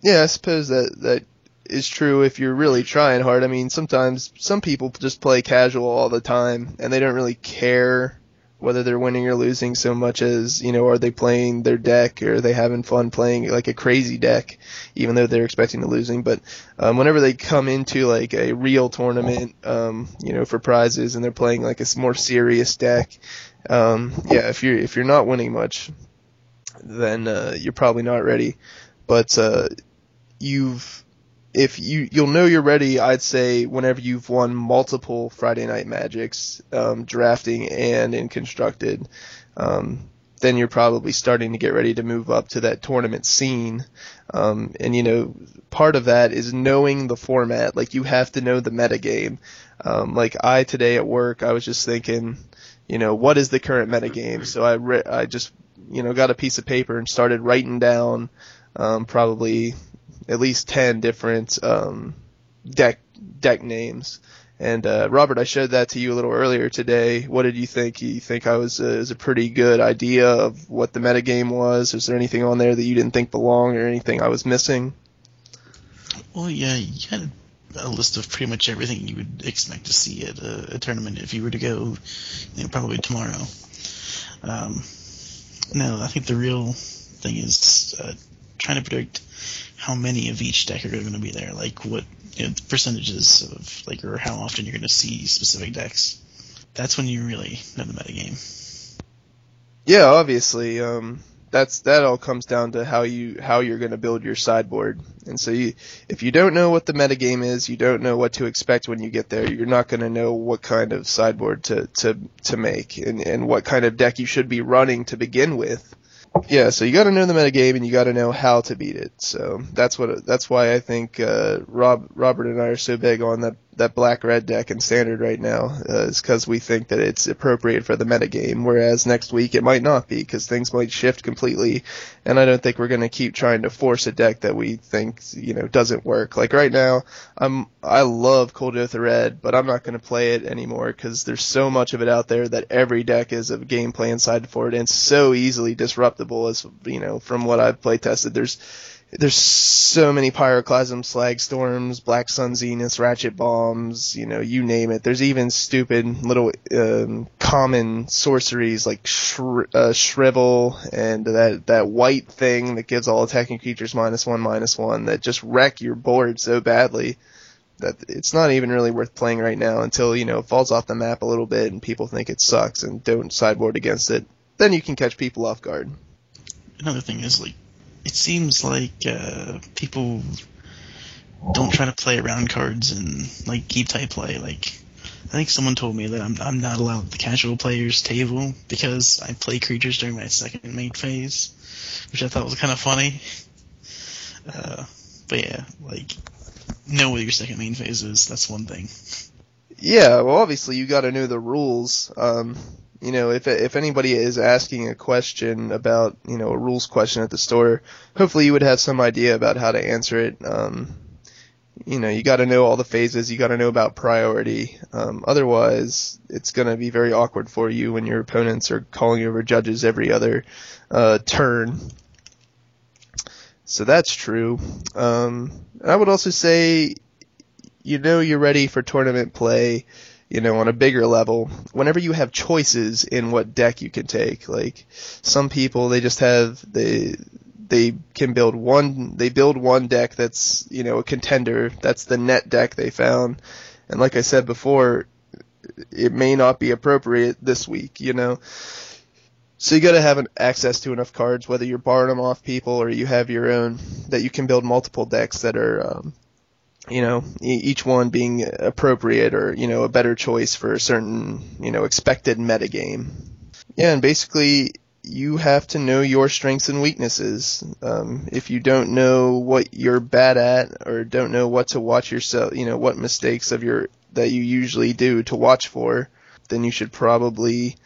Yeah, I suppose that that is true if you're really trying hard. I mean, sometimes some people just play casual all the time and they don't really care whether they're winning or losing so much as, you know, are they playing their deck or are they having fun playing like a crazy deck even though they're expecting to losing. But um, whenever they come into like a real tournament, um, you know, for prizes and they're playing like a more serious deck, um, yeah, if you're if you're not winning much, then uh, you're probably not ready. But uh, you've if you you'll know you're ready, I'd say whenever you've won multiple Friday Night Magics, um, drafting and in constructed, um, then you're probably starting to get ready to move up to that tournament scene. Um, and you know, part of that is knowing the format. Like you have to know the metagame. Um, like I today at work, I was just thinking, you know, what is the current metagame? So I re- I just you know got a piece of paper and started writing down um, probably at least ten different um, deck deck names. And uh, Robert, I showed that to you a little earlier today. What did you think? You think I was, uh, was a pretty good idea of what the metagame was? Is there anything on there that you didn't think belonged, or anything I was missing? Well, yeah, you had a list of pretty much everything you would expect to see at a, a tournament if you were to go, you know, probably tomorrow. Um, no, I think the real thing is uh, trying to predict how many of each deck are going to be there, like what you know, percentages of like or how often you're going to see specific decks. That's when you really know the metagame. Yeah, obviously. Um, that's that all comes down to how you how you're going to build your sideboard. And so you, if you don't know what the metagame is, you don't know what to expect when you get there. You're not going to know what kind of sideboard to to to make and and what kind of deck you should be running to begin with. Yeah, so you got to know the metagame and you got to know how to beat it. So that's what that's why I think uh, Rob Robert and I are so big on that that black red deck in standard right now uh, is because we think that it's appropriate for the metagame. Whereas next week it might not be because things might shift completely, and I don't think we're going to keep trying to force a deck that we think you know doesn't work. Like right now, I'm I love Kuldotha Red, but I'm not going to play it anymore because there's so much of it out there that every deck is a gameplay inside for it and so easily disruptible as you know from what I've play tested. There's there's so many pyroclasm slag storms, black sun zeniths, ratchet bombs, you know, you name it. There's even stupid little um, common sorceries like shri- uh, shrivel and that that white thing that gives all attacking creatures minus one minus one that just wreck your board so badly that it's not even really worth playing right now until you know it falls off the map a little bit and people think it sucks and don't sideboard against it. Then you can catch people off guard. Another thing is like it seems like uh, people don't try to play around cards and like keep tight play. Like I think someone told me that I'm I'm not allowed at the casual players table because I play creatures during my second mate phase, which I thought was kind of funny. Uh, but yeah, like know what your second main phase is. That's one thing. Yeah, well, obviously you got to know the rules. Um, you know, if if anybody is asking a question about you know a rules question at the store, hopefully you would have some idea about how to answer it. Um, you know, you got to know all the phases. You got to know about priority. Um, otherwise, it's going to be very awkward for you when your opponents are calling over judges every other uh, turn. So that's true. Um, I would also say, you know, you're ready for tournament play you know, on a bigger level, whenever you have choices in what deck you can take, like some people, they just have, they, they can build one, they build one deck that's, you know, a contender. That's the net deck they found. And like I said before, it may not be appropriate this week, you know. So you gotta have an access to enough cards, whether you're borrowing them off people or you have your own, that you can build multiple decks that are, um, you know, each one being appropriate or, you know, a better choice for a certain, you know, expected metagame. Yeah, and basically you have to know your strengths and weaknesses. Um, if you don't know what you're bad at or don't know what to watch yourself, you know, what mistakes of your, that you usually do to watch for, then you should probably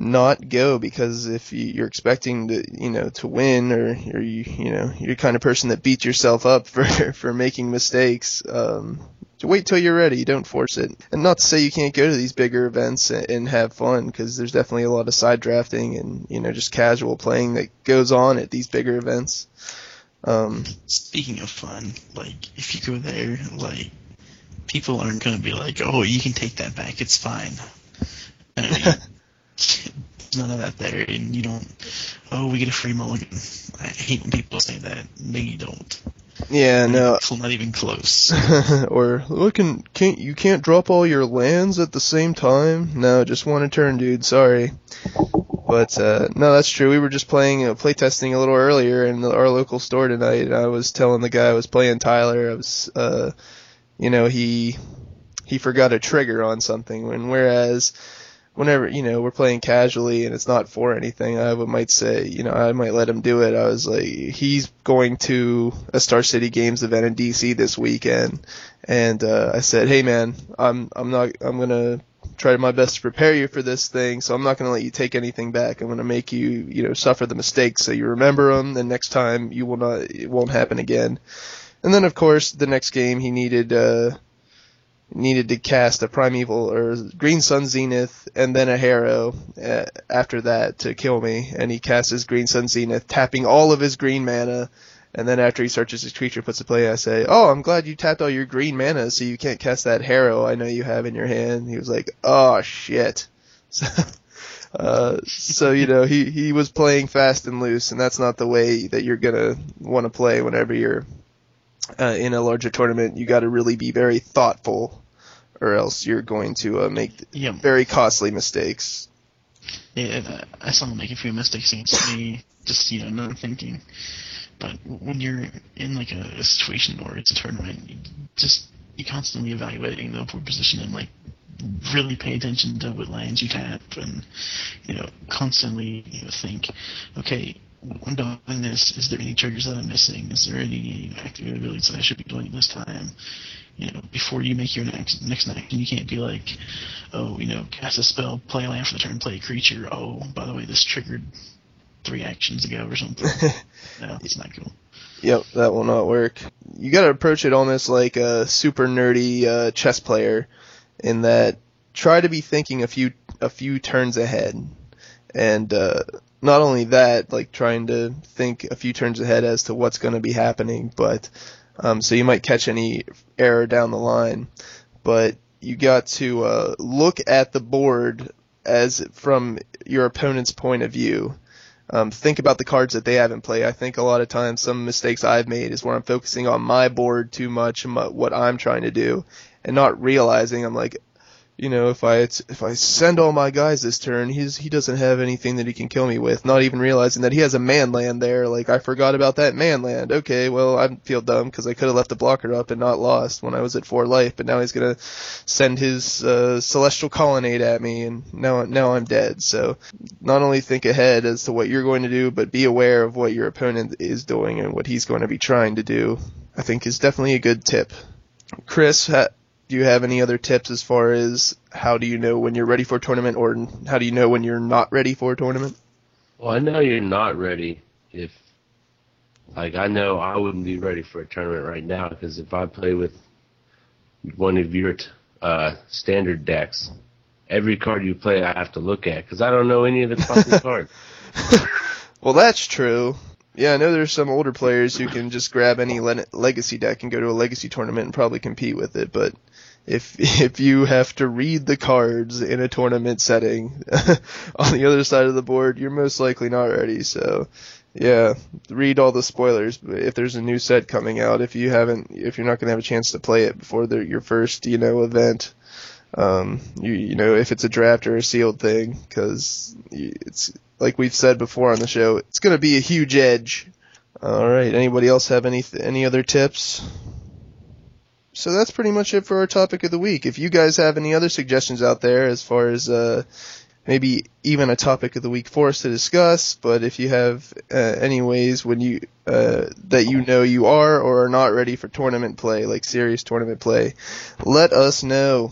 not go because if you're expecting to you know to win or you're you, you know you're the kind of person that beats yourself up for for making mistakes um wait till you're ready. Don't force it. And not to say you can't go to these bigger events and, and have fun because there's definitely a lot of side drafting and you know just casual playing that goes on at these bigger events. Um speaking of fun like if you go there like people aren't going to be like oh you can take that back. It's fine. I mean, none of that there, and you don't. Oh, we get a free mulligan. I hate when people say that. No, you don't. Yeah, no. Not even close. or look, and can't you can't drop all your lands at the same time? No, just one a turn, dude. Sorry. But uh, no, that's true. We were just playing uh, play testing a little earlier in the, our local store tonight. And I was telling the guy I was playing Tyler. I was, uh, you know, he he forgot a trigger on something. and whereas whenever you know we're playing casually and it's not for anything, I would might say, you know, I might let him do it. I was like, he's going to a Star City Games event in DC this weekend, and uh, I said, hey man, I'm I'm not I'm gonna try my best to prepare you for this thing, so I'm not gonna let you take anything back. I'm gonna make you you know suffer the mistakes so you remember them, and next time you will not it won't happen again. And then of course the next game he needed. uh needed to cast a primeval or green sun zenith and then a harrow uh, after that to kill me. And he casts his green sun zenith tapping all of his green mana. And then after he searches his creature puts a play i say oh i'm glad you tapped all your green mana so you can't cast that harrow i know you have in your hand. He was like oh shit. So, uh, so you know he he was playing fast and loose and that's not the way that you're gonna want to play whenever you're uh, in a larger tournament, you got to really be very thoughtful, or else you're going to uh, make Yeah. very costly mistakes. Yeah, I saw him make a few mistakes against me, just you know, not thinking. But when you're in like a, a situation where it's a tournament, you just you constantly evaluating the board position and like really pay attention to what lands you tap, and you know, constantly you know, think, okay, I'm doing this. Is there any triggers that I'm missing? Is there any active abilities that I should be doing this time? You know, before you make your next next action, you can't be like, oh, you know, cast a spell, play a land for the turn, play a creature. Oh, by the way, this triggered three actions ago or something. no, it's not cool. Yep, that will not work. You got to approach it almost like a super nerdy uh, chess player, in that try to be thinking a few a few turns ahead, and uh, not only that, like trying to think a few turns ahead as to what's going to be happening, but um, so you might catch any error down the line, but you got to uh, look at the board as from your opponent's point of view. Um, think about the cards that they have in play. I think a lot of times some mistakes I've made is where I'm focusing on my board too much and what I'm trying to do, and not realizing I'm like, you know, if I if I send all my guys this turn, he's he doesn't have anything that he can kill me with. Not even realizing that he has a man land there. Like I forgot about that man land. Okay, well I feel dumb because I could have left the blocker up and not lost when I was at four life. But now he's gonna send his uh, celestial colonnade at me, and now now I'm dead. So not only think ahead as to what you're going to do, but be aware of what your opponent is doing and what he's going to be trying to do. I think is definitely a good tip. Chris, ha- do you have any other tips as far as how do you know when you're ready for a tournament or how do you know when you're not ready for a tournament? Well, I know you're not ready if, like, I know I wouldn't be ready for a tournament right now because if I play with one of your t- uh, standard decks, every card you play I have to look at because I don't know any of the fucking cards. Well, that's true. Yeah, I know there's some older players who can just grab any le- legacy deck and go to a legacy tournament and probably compete with it, but if if you have to read the cards in a tournament setting on the other side of the board, you're most likely not ready. So, yeah, read all the spoilers if there's a new set coming out. If you haven't, if you're not going to have a chance to play it before the, your first, you know, event, um, you you know, if it's a draft or a sealed thing, because it's like we've said before on the show, it's going to be a huge edge. All right. Anybody else have any any other tips? So that's pretty much it for our topic of the week. If you guys have any other suggestions out there as far as uh, maybe even a topic of the week for us to discuss, but if you have uh, any ways when you uh, that you know you are or are not ready for tournament play, like serious tournament play, let us know.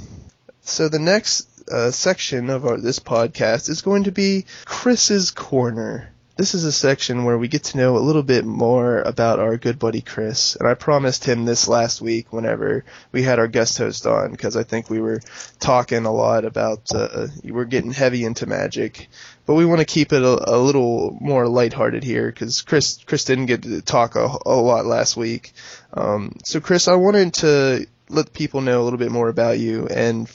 So the next uh, section of our, this podcast is going to be Chris's Corner. This is a section where we get to know a little bit more about our good buddy Chris, and I promised him this last week whenever we had our guest host on because I think we were talking a lot about uh, we're getting heavy into Magic, but we want to keep it a, a little more lighthearted here because Chris Chris didn't get to talk a, a lot last week. Um, so Chris, I wanted to let people know a little bit more about you and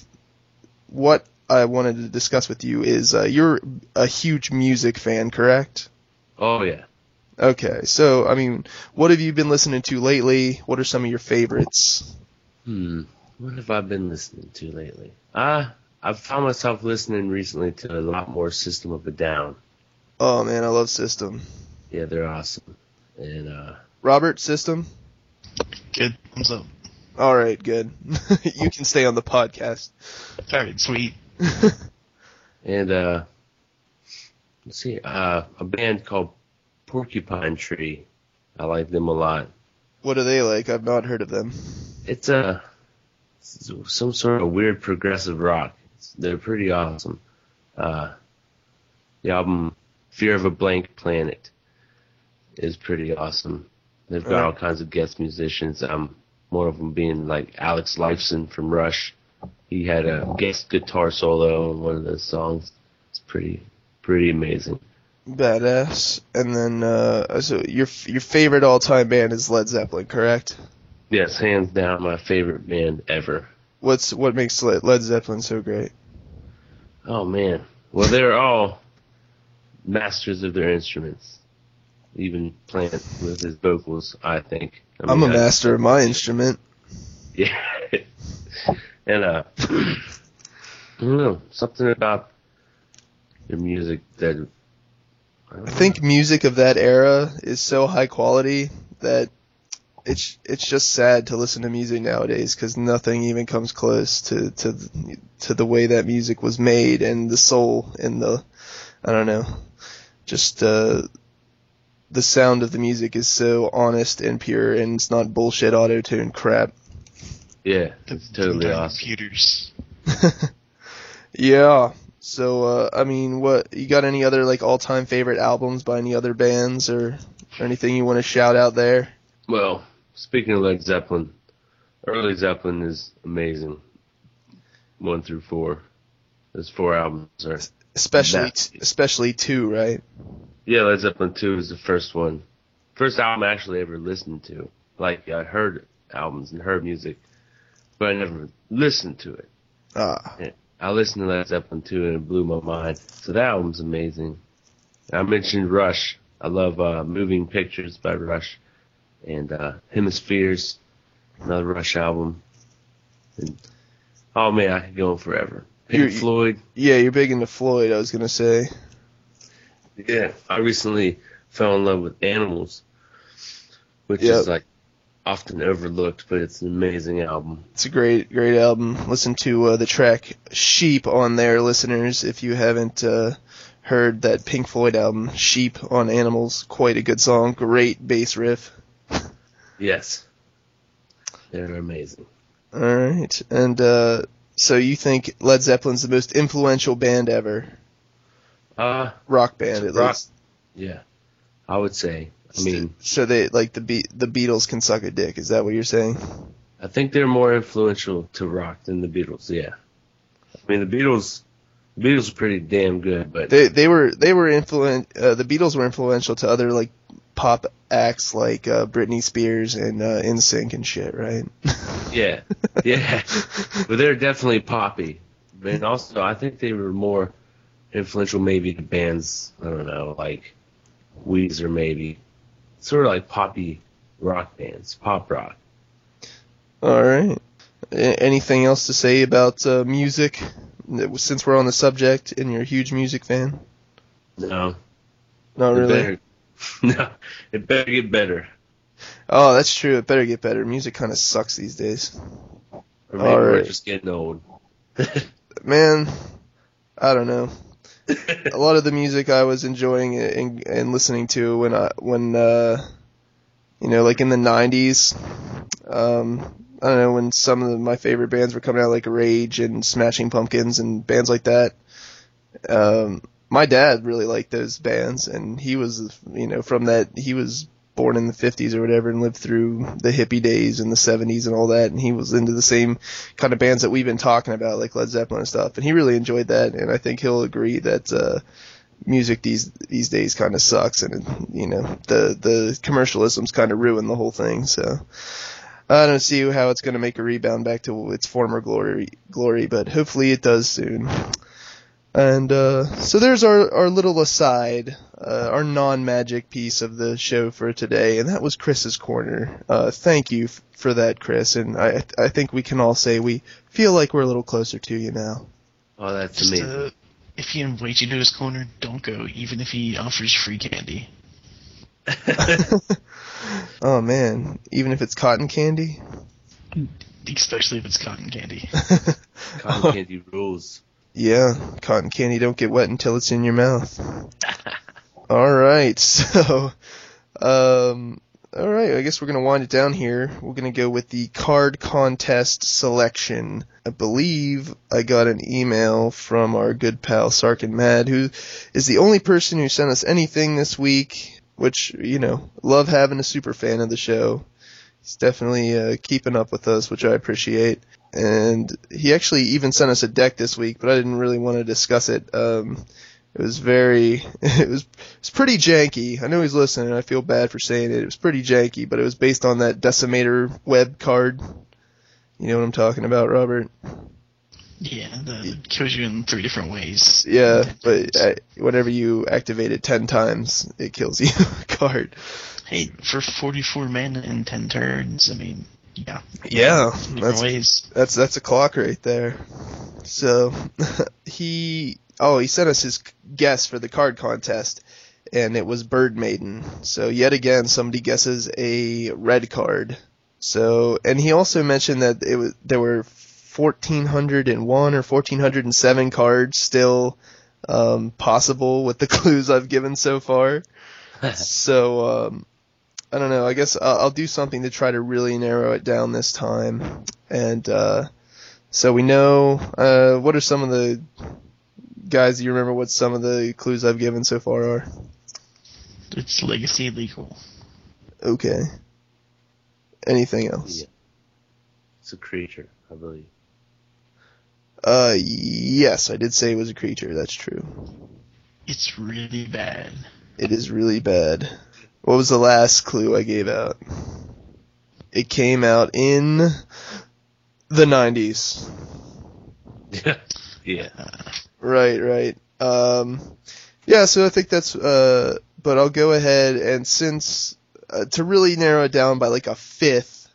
what I wanted to discuss with you is uh, you're a huge music fan, correct? Oh yeah. Okay, so I mean, what have you been listening to lately? What are some of your favorites? Hmm. What have I been listening to lately? Ah, I've found myself listening recently to a lot more System of a Down. Oh man, I love System. Yeah, they're awesome. And uh, Robert, System. Good. Thumbs up. All right, good. you can stay on the podcast. All right, sweet. and uh, let's see, uh, a band called Porcupine Tree. I like them a lot. what are they like? I've not heard of them. It's a some sort of weird progressive rock. It's, they're pretty awesome. Uh, the album Fear of a Blank Planet is pretty awesome. They've got Alright. all kinds of guest musicians. Um, one of them being like Alex Lifeson from Rush. He had a guest guitar solo in one of the songs. It's pretty pretty amazing. Badass. And then, uh, so your your favorite all time band is Led Zeppelin, correct? Yes, hands down my favorite band ever. What's what makes Led Zeppelin so great? Oh man. Well, they're all masters of their instruments. Even Plant with his vocals, I think. I I'm a I- master of my instrument. Yeah. and uh, I don't know, something about their music that I, I think music of that era is so high quality that it's it's just sad to listen to music nowadays because nothing even comes close to to to the way that music was made and the soul and the I don't know just uh the sound of the music is so honest and pure and it's not bullshit auto tune crap. yeah, it's totally time awesome. Computers. yeah. So uh I mean what you got any other like all time favorite albums by any other bands or, or anything you want to shout out there? Well, speaking of Led Zeppelin, early Zeppelin is amazing. One through four, those four albums are. especially That- especially two, right? Yeah, Led Zeppelin two is the first one, first album I actually ever listened to. Like I heard albums and heard music, but I never listened to it. Ah, I listened to Led Zeppelin 2 and it blew my mind. So that album's amazing. I mentioned Rush. I love uh, Moving Pictures by Rush. And uh, Hemispheres, another Rush album. And, oh man, I could go on forever. Pink You're- Floyd. yeah, you're big into Floyd. I was gonna say. Yeah, I recently fell in love with Animals, which Yep. is like often overlooked, but it's an amazing album. It's a great, great album. Listen to uh, the track "Sheep" on there, listeners. If you haven't uh, heard that Pink Floyd album, "Sheep" on Animals, quite a good song. Great bass riff. Yes. They're amazing. All right, and uh, so you think Led Zeppelin's the most influential band ever, Uh, rock band at Rock. least? yeah. I would say. I mean, so they like the Be- the Beatles can suck a dick. Is that what you're saying? I think they're more influential to rock than the Beatles. Yeah, I mean the Beatles. The Beatles are pretty damn good, but They they were they were influen uh, the Beatles were influential to other like pop acts like uh, Britney Spears and uh, NSYNC and shit, right? yeah, yeah, but they're definitely poppy. And also, I think they were more influential, maybe to bands. I don't know, like Weezer, maybe sort of like poppy rock bands, pop rock. All right. Anything else to say about uh, music? Since we're on the subject, and you're a huge music fan, No, not it really. better, no, it better get better. Oh, that's true. It better get better. Music kind of sucks these days. Or maybe All we're right. just getting old. Man, I don't know. A lot of the music I was enjoying and, and listening to when I when uh you know like in the 90s um I don't know when some of my favorite bands were coming out like Rage and Smashing Pumpkins and bands like that um my dad really liked those bands and he was you know from that he was born in the 50s or whatever and lived through the hippie days and the 70s and all that and he was into the same kind of bands that we've been talking about, like Led Zeppelin and stuff. And he really enjoyed that, and I think he'll agree that uh, music these these days kind of sucks, and you know the the commercialism's kind of ruined the whole thing. So I don't see how it's going to make a rebound back to its former glory, glory, but hopefully it does soon. And uh, so there's our, our little aside, uh, our non-magic piece of the show for today, and that was Chris's corner. Uh, thank you f- for that, Chris, and I I think we can all say we feel like we're a little closer to you now. Oh, that's Just amazing. to if he invites you to his corner, don't go, even if he offers free candy. oh man, even if it's cotton candy. Especially if it's cotton candy. Cotton candy rules. Yeah, cotton candy don't get wet until it's in your mouth. all right, so, um, all right, I guess we're gonna wind it down here. We're gonna go with the card contest selection. I believe I got an email from our good pal Sarkin Mad, who is the only person who sent us anything this week. Which you know, love having a super fan of the show. He's definitely uh, keeping up with us, which I appreciate and he actually even sent us a deck this week, but I didn't really want to discuss it. Um, it was very, it was, it's pretty janky. I know he's listening. I feel bad for saying it. It was pretty janky, but it was based on that Decimator web card. You know what I'm talking about, Robert? Yeah, that kills you in three different ways. Yeah, but uh, whenever you activate it ten times, it kills you. card. Hey, for 44 mana in 10 turns, I mean, yeah. Yeah, that's ways. that's that's a clock right there. So he oh he sent us his guess for the card contest, and it was Bird Maiden. So yet again somebody guesses a red card. So and he also mentioned that it was there were 1401 or 1407 cards still um, possible with the clues I've given so far. so um, I don't know. I guess I'll, I'll do something to try to really narrow it down this time. And uh, so we know uh, what are some of the guys. Do you remember what some of the clues I've given so far are? It's legacy legal. Okay. Anything else? Yeah. It's a creature, I believe. Uh, yes, I did say it was a creature. That's true. It's really bad. It is really bad. What was the last clue I gave out? It came out in the 90s. Yeah. yeah. Right, right. Um, yeah, so I think that's, uh, but I'll go ahead and since, uh, to really narrow it down by like a fifth,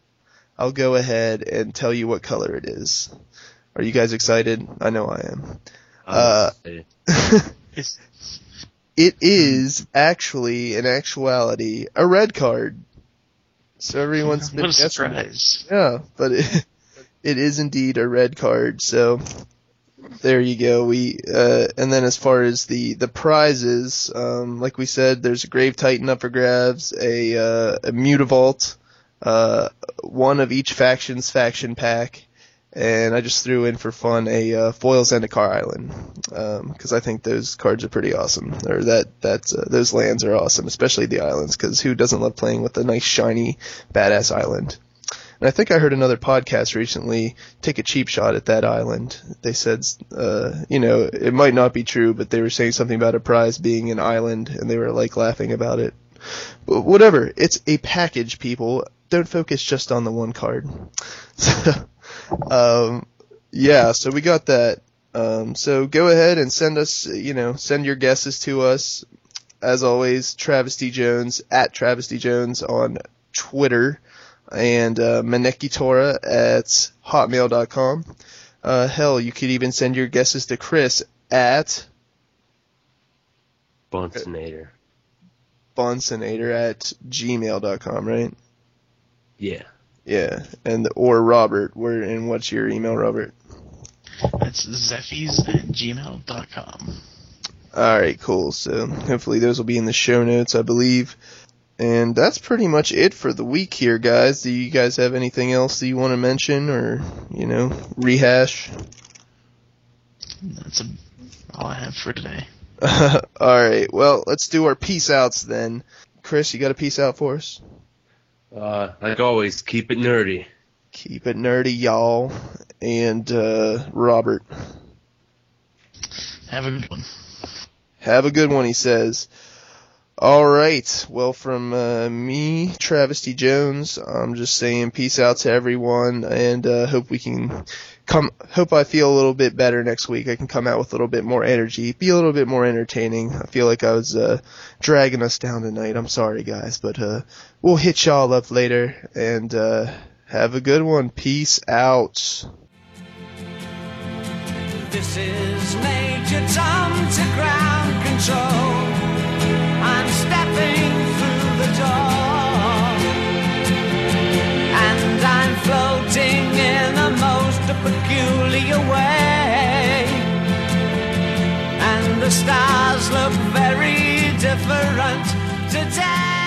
I'll go ahead and tell you what color it is. Are you guys excited? I know I am. Uh, It is actually, in actuality, a red card. So everyone's been what a surprise. Yeah, but it, it is indeed a red card. So there you go. We uh, and then as far as the the prizes, um, like we said, there's a Grave Titan up for grabs, a uh, a Mutavault, uh, one of each faction's faction pack, and I just threw in for fun a uh, foil Zendikar Island because I think those cards are pretty awesome. Or that that's uh, those lands are awesome, especially the islands. Because who doesn't love playing with a nice shiny badass island? And I think I heard another podcast recently take a cheap shot at that island. They said, uh, you know, it might not be true, but they were saying something about a prize being an island, and they were like laughing about it. But whatever, it's a package, people. Don't focus just on the one card. um, yeah, so we got that. Um, so go ahead and send us, you know, send your guesses to us. As always, Travesty Jones at TravestyJones on Twitter and uh, Maneki Torah at hotmail.com. Uh, hell, you could even send your guesses to Chris at Bonsonator. bonsonator at gmail.com, right? Yeah. Yeah, and or Robert. Where and what's your email, Robert? That's zephies at gmail.com. All right, cool. So hopefully those will be in the show notes, I believe. And that's pretty much it for the week here, guys. Do you guys have anything else that you want to mention or, you know, rehash? That's a, all I have for today. All right. Well, let's do our peace outs then. Chris, you got a peace out for us? Uh, like always, keep it nerdy. Keep it nerdy, y'all. And uh, Robert, Have a good one. have a good one. He says. All right. Well, from uh, me, Travesty Jones, I'm just saying peace out to everyone, and uh, hope we can come. Hope I feel a little bit better next week. I can come out with a little bit more energy, be a little bit more entertaining. I feel like I was uh, dragging us down tonight. I'm sorry, guys, but uh, we'll hit y'all up later, and uh, have a good one. Peace out. This is Major Tom to ground control. I'm stepping through the door. The stars look very different today.